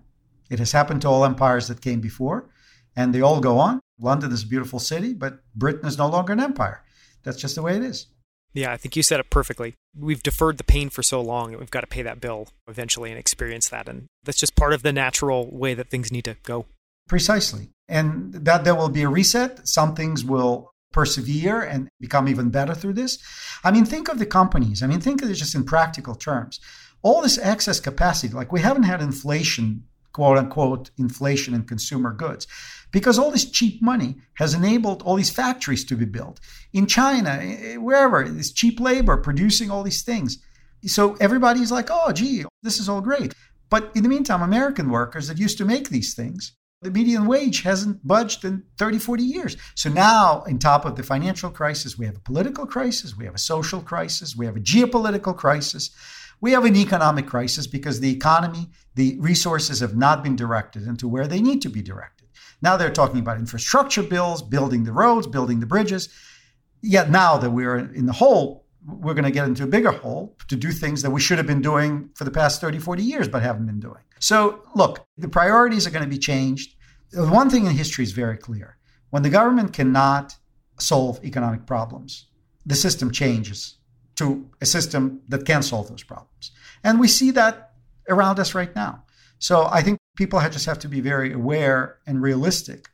It has happened to all empires that came before, and they all go on. London is a beautiful city, but Britain is no longer an empire. That's just the way it is. Yeah, I think you said it perfectly. We've deferred the pain for so long that we've got to pay that bill eventually and experience that. And that's just part of the natural way that things need to go. Precisely. And that there will be a reset. Some things will persevere and become even better through this. I mean, think of the companies. I mean, think of it just in practical terms. All this excess capacity, like we haven't had inflation, quote unquote, inflation in consumer goods because all this cheap money has enabled all these factories to be built in China, eh, wherever, this cheap labor producing all these things. So everybody's like, oh, gee, this is all great. But in the meantime, American workers that used to make these things, the median wage hasn't budged in 30, 40 years. So now, on top of the financial crisis, we have a political crisis, we have a social crisis, we have a geopolitical crisis, we have an economic crisis because the economy, the resources have not been directed into where they need to be directed. Now they're talking about infrastructure bills, building the roads, building the bridges. Yet now that we're in the hole, we're going to get into a bigger hole to do things that we should have been doing for the past 30, 40 years, but haven't been doing. So, look, the priorities are going to be changed. The One thing in history is very clear when the government cannot solve economic problems, the system changes to a system that can solve those problems. And we see that around us right now. So I think people just have to be very aware and realistic.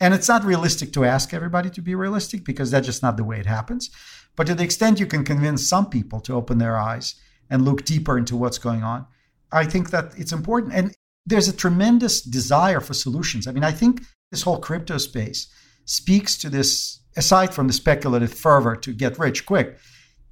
And it's not realistic to ask everybody to be realistic because that's just not the way it happens. But to the extent you can convince some people to open their eyes and look deeper into what's going on, I think that it's important. And there's a tremendous desire for solutions. I mean, I think this whole crypto space speaks to this, aside from the speculative fervor to get rich quick,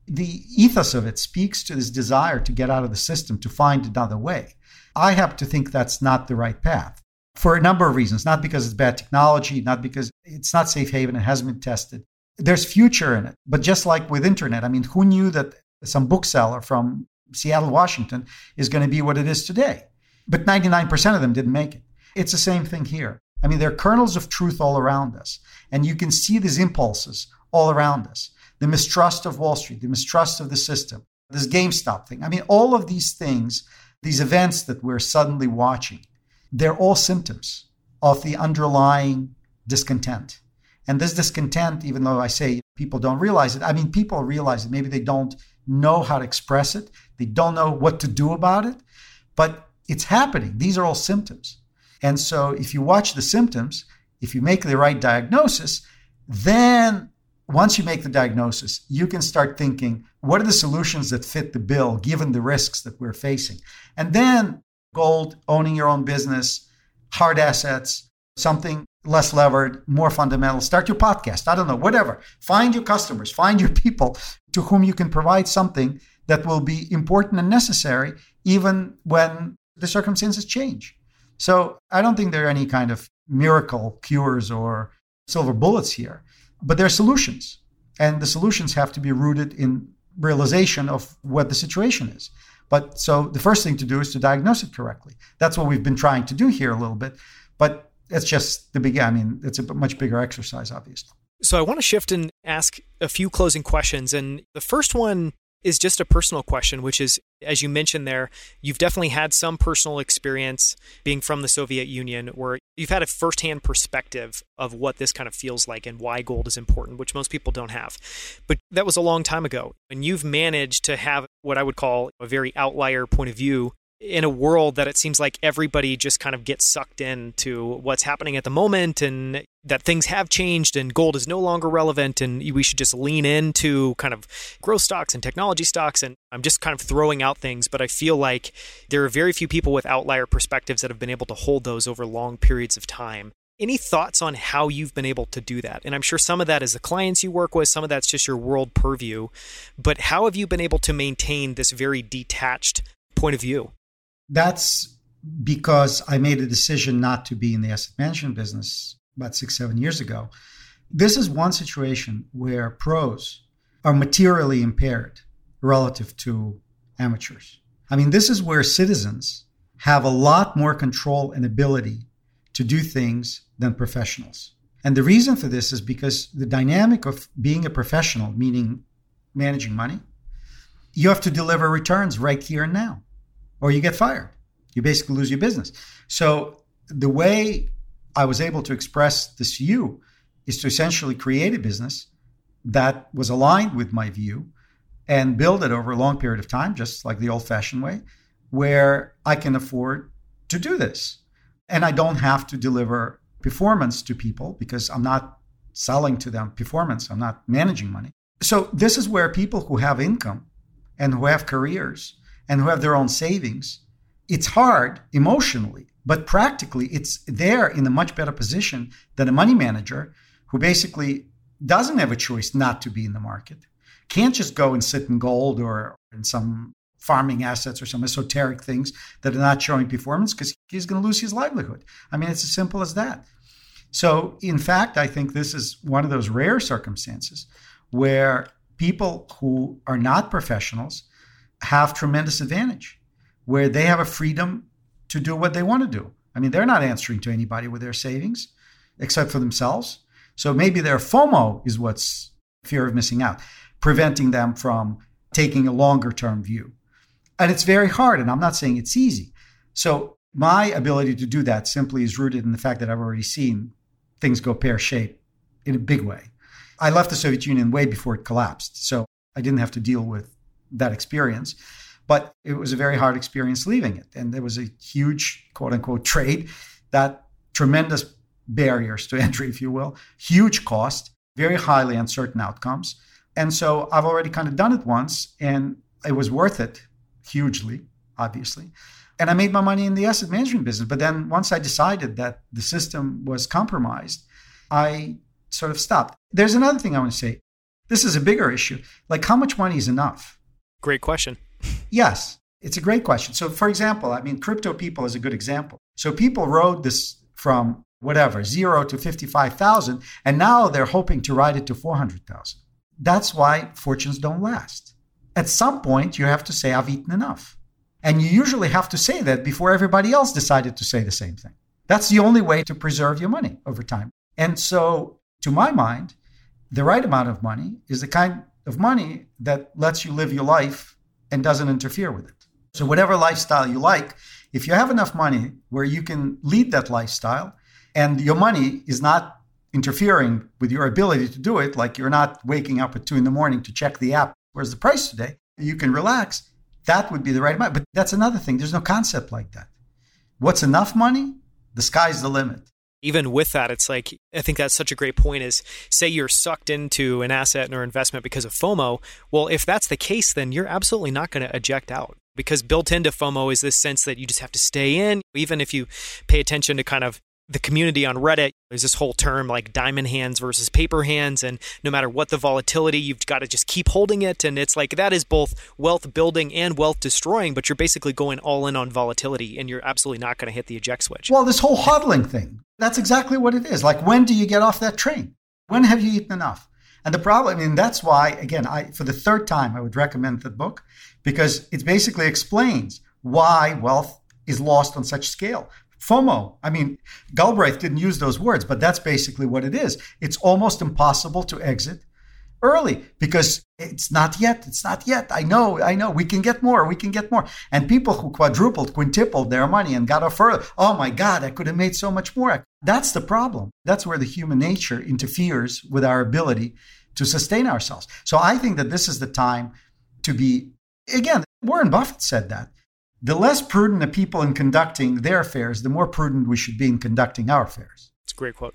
the ethos of it speaks to this desire to get out of the system, to find another way. I happen to think that's not the right path for a number of reasons. Not because it's bad technology, not because it's not safe haven, it hasn't been tested. There's future in it. But just like with internet, I mean, who knew that some bookseller from Seattle, Washington is going to be what it is today? But 99% of them didn't make it. It's the same thing here. I mean, there are kernels of truth all around us, and you can see these impulses all around us. The mistrust of Wall Street, the mistrust of the system, this GameStop thing. I mean, all of these things these events that we're suddenly watching, they're all symptoms of the underlying discontent. And this discontent, even though I say people don't realize it, I mean, people realize it. Maybe they don't know how to express it, they don't know what to do about it, but it's happening. These are all symptoms. And so if you watch the symptoms, if you make the right diagnosis, then once you make the diagnosis, you can start thinking, what are the solutions that fit the bill given the risks that we're facing? And then gold, owning your own business, hard assets, something less levered, more fundamental. Start your podcast. I don't know, whatever. Find your customers, find your people to whom you can provide something that will be important and necessary even when the circumstances change. So I don't think there are any kind of miracle cures or silver bullets here. But there are solutions, and the solutions have to be rooted in realization of what the situation is. But so the first thing to do is to diagnose it correctly. That's what we've been trying to do here a little bit. But it's just the big, I mean, it's a much bigger exercise, obviously. So I want to shift and ask a few closing questions. And the first one is just a personal question, which is, as you mentioned there, you've definitely had some personal experience being from the Soviet Union where you've had a firsthand perspective of what this kind of feels like and why gold is important, which most people don't have. But that was a long time ago. And you've managed to have what I would call a very outlier point of view in a world that it seems like everybody just kind of gets sucked into what's happening at the moment and that things have changed and gold is no longer relevant and we should just lean into kind of growth stocks and technology stocks and I'm just kind of throwing out things but I feel like there are very few people with outlier perspectives that have been able to hold those over long periods of time Any thoughts on how you've been able to do that? And I'm sure some of that is the clients you work with, some of that's just your world purview. But how have you been able to maintain this very detached point of view? That's because I made a decision not to be in the asset management business about six, seven years ago. This is one situation where pros are materially impaired relative to amateurs. I mean, this is where citizens have a lot more control and ability to do things than professionals. And the reason for this is because the dynamic of being a professional, meaning managing money, you have to deliver returns right here and now, or you get fired. You basically lose your business. So the way I was able to express this view is to essentially create a business that was aligned with my view and build it over a long period of time, just like the old fashioned way, where I can afford to do this. And I don't have to deliver performance to people because I'm not selling to them performance, I'm not managing money. So, this is where people who have income and who have careers and who have their own savings, it's hard emotionally, but practically, it's there in a much better position than a money manager who basically doesn't have a choice not to be in the market, can't just go and sit in gold or in some farming assets or some esoteric things that are not showing performance because he's going to lose his livelihood. I mean, it's as simple as that. So, in fact, I think this is one of those rare circumstances where people who are not professionals have tremendous advantage, where they have a freedom to do what they want to do. I mean, they're not answering to anybody with their savings except for themselves. So maybe their FOMO is what's fear of missing out, preventing them from taking a longer term view. And it's very hard, and I'm not saying it's easy. So my ability to do that simply is rooted in the fact that I've already seen things go pear shaped in a big way. I left the Soviet Union way before it collapsed, so I didn't have to deal with that experience. But it was a very hard experience leaving it. And there was a huge, quote unquote, trade that tremendous barriers to entry, if you will, huge cost, very highly uncertain outcomes. And so I've already kind of done it once and it was worth it hugely, obviously. And I made my money in the asset management business. But then once I decided that the system was compromised, I sort of stopped. There's another thing I want to say. This is a bigger issue. Like, how much money is enough? Great question. yes, it's a great question. So, for example, I mean, crypto people is a good example. So, people rode this from whatever, zero to 55,000. And now they're hoping to ride it to 400,000. That's why fortunes don't last. At some point, you have to say, I've eaten enough. And you usually have to say that before everybody else decided to say the same thing. That's the only way to preserve your money over time. And so, to my mind, the right amount of money is the kind of money that lets you live your life and doesn't interfere with it. So, whatever lifestyle you like, if you have enough money where you can lead that lifestyle, and your money is not interfering with your ability to do it, like you're not waking up at two in the morning to check the app, where's the price today? You can relax. That would be the right amount. But that's another thing. There's no concept like that. What's enough money? The sky's the limit even with that, it's like I think that's such a great point. Is say you're sucked into an asset or investment because of FOMO. Well, if that's the case, then you're absolutely not going to eject out because built into FOMO is this sense that you just have to stay in, even if you pay attention to kind of the community on Reddit, there's this whole term like diamond hands versus paper hands. And no matter what the volatility, you've got to just keep holding it. And it's like that is both wealth building and wealth destroying, but you're basically going all in on volatility and you're absolutely not going to hit the eject switch. Well, this whole hodling thing, that's exactly what it is. Like, when do you get off that train? When have you eaten enough? And the problem, I mean, that's why, again, I for the third time, I would recommend the book because it basically explains why wealth is lost on such scale. FOMO. I mean, Galbraith didn't use those words, but that's basically what it is. It's almost impossible to exit early because it's not yet. It's not yet. I know, I know. We can get more. We can get more. And people who quadrupled, quintupled their money and got off further, oh my God, I could have made so much more. That's the problem. That's where the human nature interferes with our ability to sustain ourselves. So I think that this is the time to be, again, Warren Buffett said that the less prudent the people in conducting their affairs, the more prudent we should be in conducting our affairs. It's a great quote.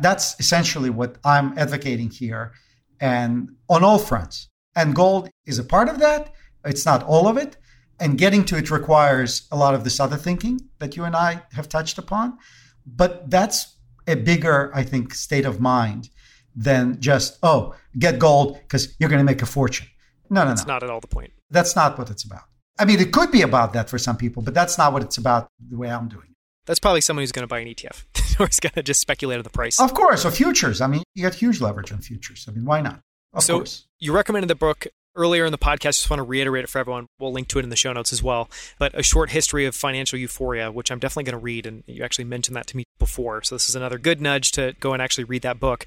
That's essentially what I'm advocating here and on all fronts. And gold is a part of that. It's not all of it. And getting to it requires a lot of this other thinking that you and I have touched upon. But that's a bigger, I think, state of mind than just, oh, get gold because you're going to make a fortune. No, no, That's no. not at all the point. That's not what it's about. I mean, it could be about that for some people, but that's not what it's about the way I'm doing it. That's probably someone who's going to buy an ETF or is going to just speculate on the price. Of course, or futures. I mean, you got huge leverage on futures. I mean, why not? Of so course. you recommended the book earlier in the podcast. Just want to reiterate it for everyone. We'll link to it in the show notes as well. But a short history of financial euphoria, which I'm definitely going to read, and you actually mentioned that to me before. So this is another good nudge to go and actually read that book.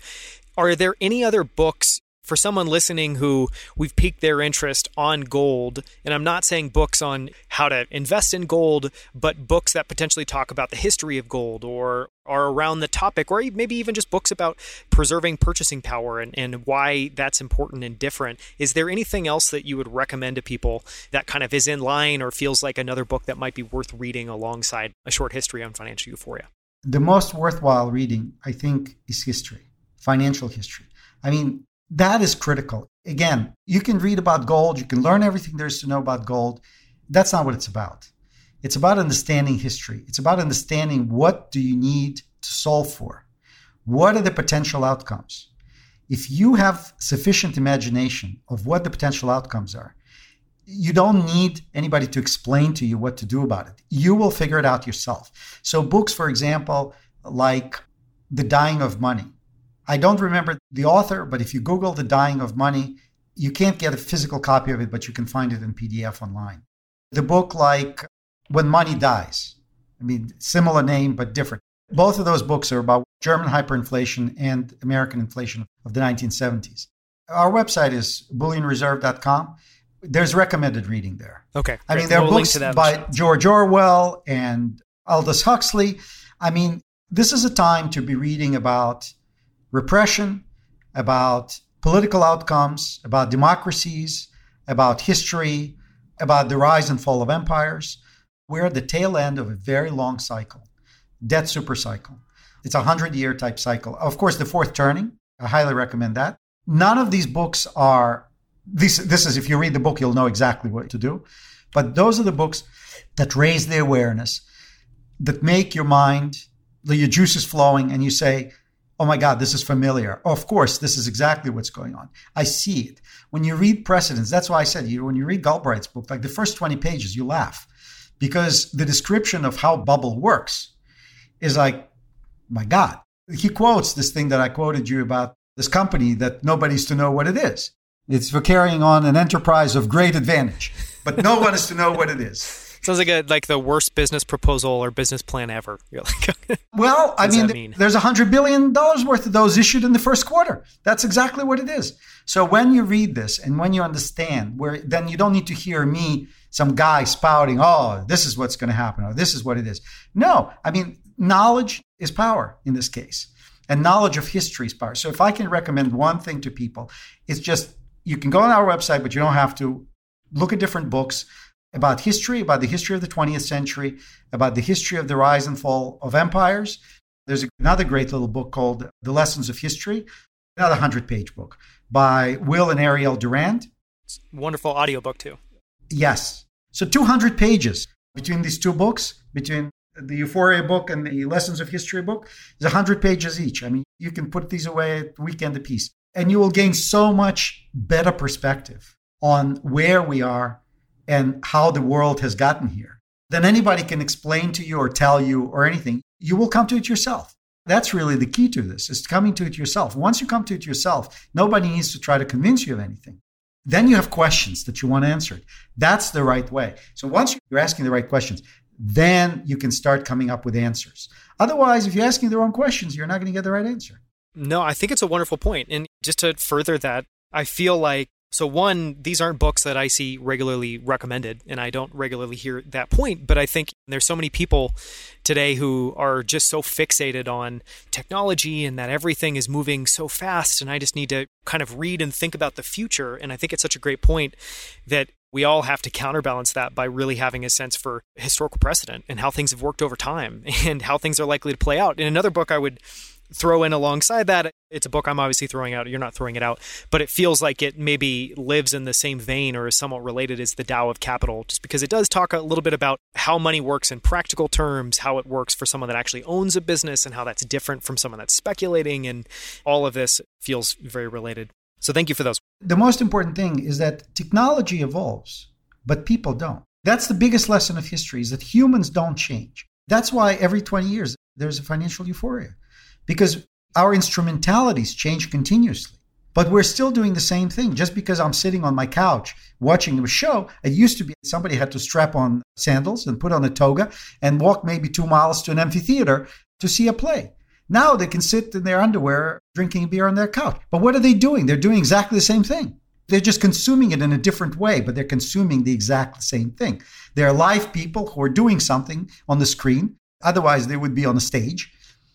Are there any other books for someone listening who we've piqued their interest on gold, and I'm not saying books on how to invest in gold, but books that potentially talk about the history of gold or are around the topic, or maybe even just books about preserving purchasing power and, and why that's important and different. Is there anything else that you would recommend to people that kind of is in line or feels like another book that might be worth reading alongside a short history on financial euphoria? The most worthwhile reading, I think, is history, financial history. I mean, that is critical. Again, you can read about gold, you can learn everything there is to know about gold. That's not what it's about. It's about understanding history. It's about understanding what do you need to solve for? What are the potential outcomes? If you have sufficient imagination of what the potential outcomes are, you don't need anybody to explain to you what to do about it. You will figure it out yourself. So, books, for example, like The Dying of Money. I don't remember the author, but if you Google The Dying of Money, you can't get a physical copy of it, but you can find it in PDF online. The book, like When Money Dies, I mean, similar name, but different. Both of those books are about German hyperinflation and American inflation of the 1970s. Our website is bullionreserve.com there's recommended reading there. Okay. I mean, there are we'll books by George Orwell and Aldous Huxley. I mean, this is a time to be reading about repression, about political outcomes, about democracies, about history, about the rise and fall of empires. We're at the tail end of a very long cycle, debt super cycle. It's a hundred year type cycle. Of course, the fourth turning. I highly recommend that. None of these books are this this is if you read the book you'll know exactly what to do but those are the books that raise the awareness that make your mind your juices flowing and you say oh my god this is familiar. Oh, of course this is exactly what's going on. I see it. When you read precedents that's why i said you when you read galbraith's book like the first 20 pages you laugh. Because the description of how bubble works is like my god. He quotes this thing that i quoted you about this company that nobody's to know what it is. It's for carrying on an enterprise of great advantage, but no one is to know what it is. Sounds like a like the worst business proposal or business plan ever. Like, well, I mean, mean, there's a hundred billion dollars worth of those issued in the first quarter. That's exactly what it is. So when you read this and when you understand, where then you don't need to hear me, some guy spouting, "Oh, this is what's going to happen," or "This is what it is." No, I mean, knowledge is power in this case, and knowledge of history is power. So if I can recommend one thing to people, it's just you can go on our website, but you don't have to look at different books about history, about the history of the 20th century, about the history of the rise and fall of empires. There's another great little book called The Lessons of History, another 100 page book by Will and Ariel Durant. It's a wonderful audiobook, too. Yes. So 200 pages between these two books, between the Euphoria book and the Lessons of History book, is 100 pages each. I mean, you can put these away at weekend apiece and you will gain so much better perspective on where we are and how the world has gotten here than anybody can explain to you or tell you or anything. You will come to it yourself. That's really the key to this is coming to it yourself. Once you come to it yourself, nobody needs to try to convince you of anything. Then you have questions that you want answered. That's the right way. So once you're asking the right questions, then you can start coming up with answers. Otherwise, if you're asking the wrong questions, you're not going to get the right answer. No, I think it's a wonderful point. And just to further that, I feel like so one, these aren't books that I see regularly recommended, and I don't regularly hear that point. But I think there's so many people today who are just so fixated on technology and that everything is moving so fast, and I just need to kind of read and think about the future. And I think it's such a great point that we all have to counterbalance that by really having a sense for historical precedent and how things have worked over time and how things are likely to play out. In another book I would throw in alongside that, it's a book I'm obviously throwing out. You're not throwing it out, but it feels like it maybe lives in the same vein or is somewhat related as the Tao of Capital, just because it does talk a little bit about how money works in practical terms, how it works for someone that actually owns a business, and how that's different from someone that's speculating. And all of this feels very related. So thank you for those. The most important thing is that technology evolves, but people don't. That's the biggest lesson of history is that humans don't change. That's why every 20 years there's a financial euphoria because our instrumentalities change continuously. But we're still doing the same thing. Just because I'm sitting on my couch watching a show, it used to be somebody had to strap on sandals and put on a toga and walk maybe two miles to an amphitheater to see a play. Now they can sit in their underwear drinking beer on their couch. But what are they doing? They're doing exactly the same thing. They're just consuming it in a different way, but they're consuming the exact same thing. They're live people who are doing something on the screen. Otherwise, they would be on a stage.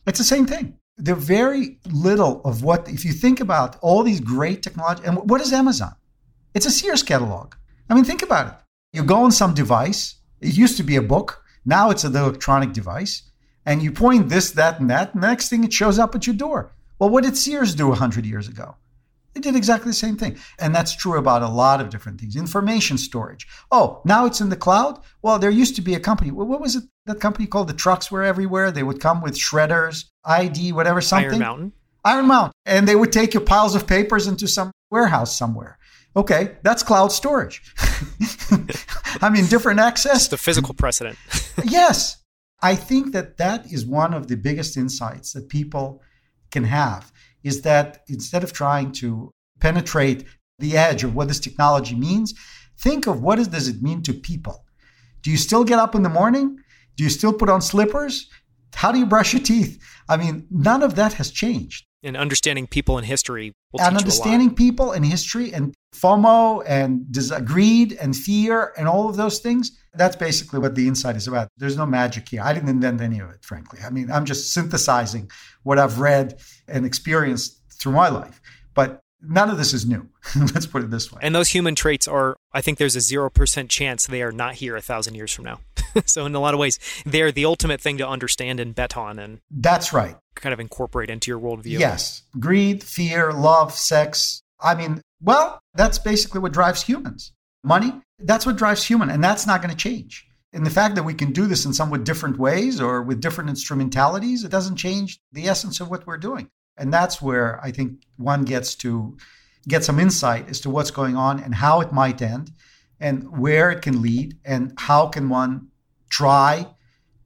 It's the same thing. They're very little of what, if you think about all these great technology, and what is Amazon? It's a Sears catalog. I mean, think about it. You go on some device, it used to be a book, now it's an electronic device, and you point this, that, and that, and next thing it shows up at your door. Well, what did Sears do 100 years ago? They did exactly the same thing. And that's true about a lot of different things. Information storage. Oh, now it's in the cloud? Well, there used to be a company. What was it? That company called the trucks were everywhere. They would come with shredders, ID, whatever, something. Iron Mountain. Iron Mountain. And they would take your piles of papers into some warehouse somewhere. Okay, that's cloud storage. I mean, different access. It's the physical precedent. yes. I think that that is one of the biggest insights that people can have is that instead of trying to penetrate the edge of what this technology means, think of what is, does it mean to people. Do you still get up in the morning? Do you still put on slippers? How do you brush your teeth? I mean, none of that has changed. And understanding people in history and understanding people in history and FOMO and greed and fear and all of those things. That's basically what the insight is about. There's no magic here. I didn't invent any of it, frankly. I mean, I'm just synthesizing what I've read and experienced through my life. But none of this is new. Let's put it this way. And those human traits are, I think there's a 0% chance they are not here a thousand years from now. so, in a lot of ways, they're the ultimate thing to understand and bet on. And that's right. Kind of incorporate into your worldview. Yes. Greed, fear, love, sex. I mean, well, that's basically what drives humans. Money, that's what drives human. And that's not going to change. And the fact that we can do this in somewhat different ways or with different instrumentalities, it doesn't change the essence of what we're doing. And that's where I think one gets to get some insight as to what's going on and how it might end and where it can lead and how can one try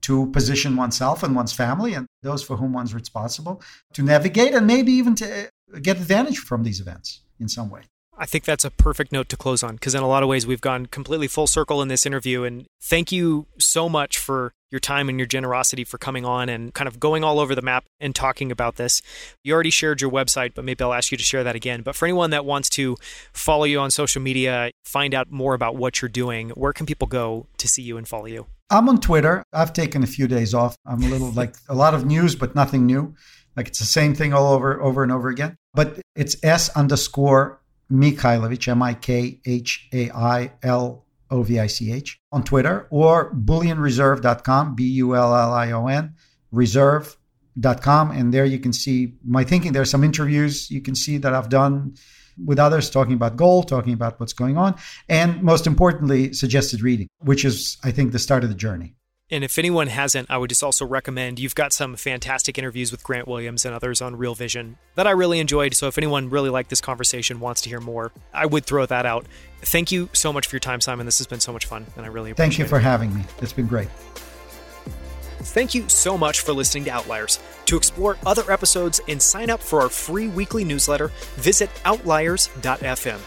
to position oneself and one's family and those for whom one's responsible to navigate and maybe even to uh, get advantage from these events in some way. I think that's a perfect note to close on because, in a lot of ways, we've gone completely full circle in this interview. And thank you so much for your time and your generosity for coming on and kind of going all over the map and talking about this. You already shared your website, but maybe I'll ask you to share that again. But for anyone that wants to follow you on social media, find out more about what you're doing, where can people go to see you and follow you? I'm on Twitter. I've taken a few days off. I'm a little like a lot of news, but nothing new. Like it's the same thing all over, over and over again. But it's S underscore Mikhailovich, M I K H A I L O V I C H, on Twitter, or bullionreserve.com, B U L L I O N, reserve.com. And there you can see my thinking. There are some interviews you can see that I've done with others talking about gold, talking about what's going on, and most importantly, suggested reading, which is, I think, the start of the journey. And if anyone hasn't, I would just also recommend you've got some fantastic interviews with Grant Williams and others on Real Vision that I really enjoyed. So if anyone really liked this conversation, wants to hear more, I would throw that out. Thank you so much for your time, Simon. This has been so much fun, and I really appreciate Thank you for it. having me. It's been great. Thank you so much for listening to Outliers. To explore other episodes and sign up for our free weekly newsletter, visit outliers.fm.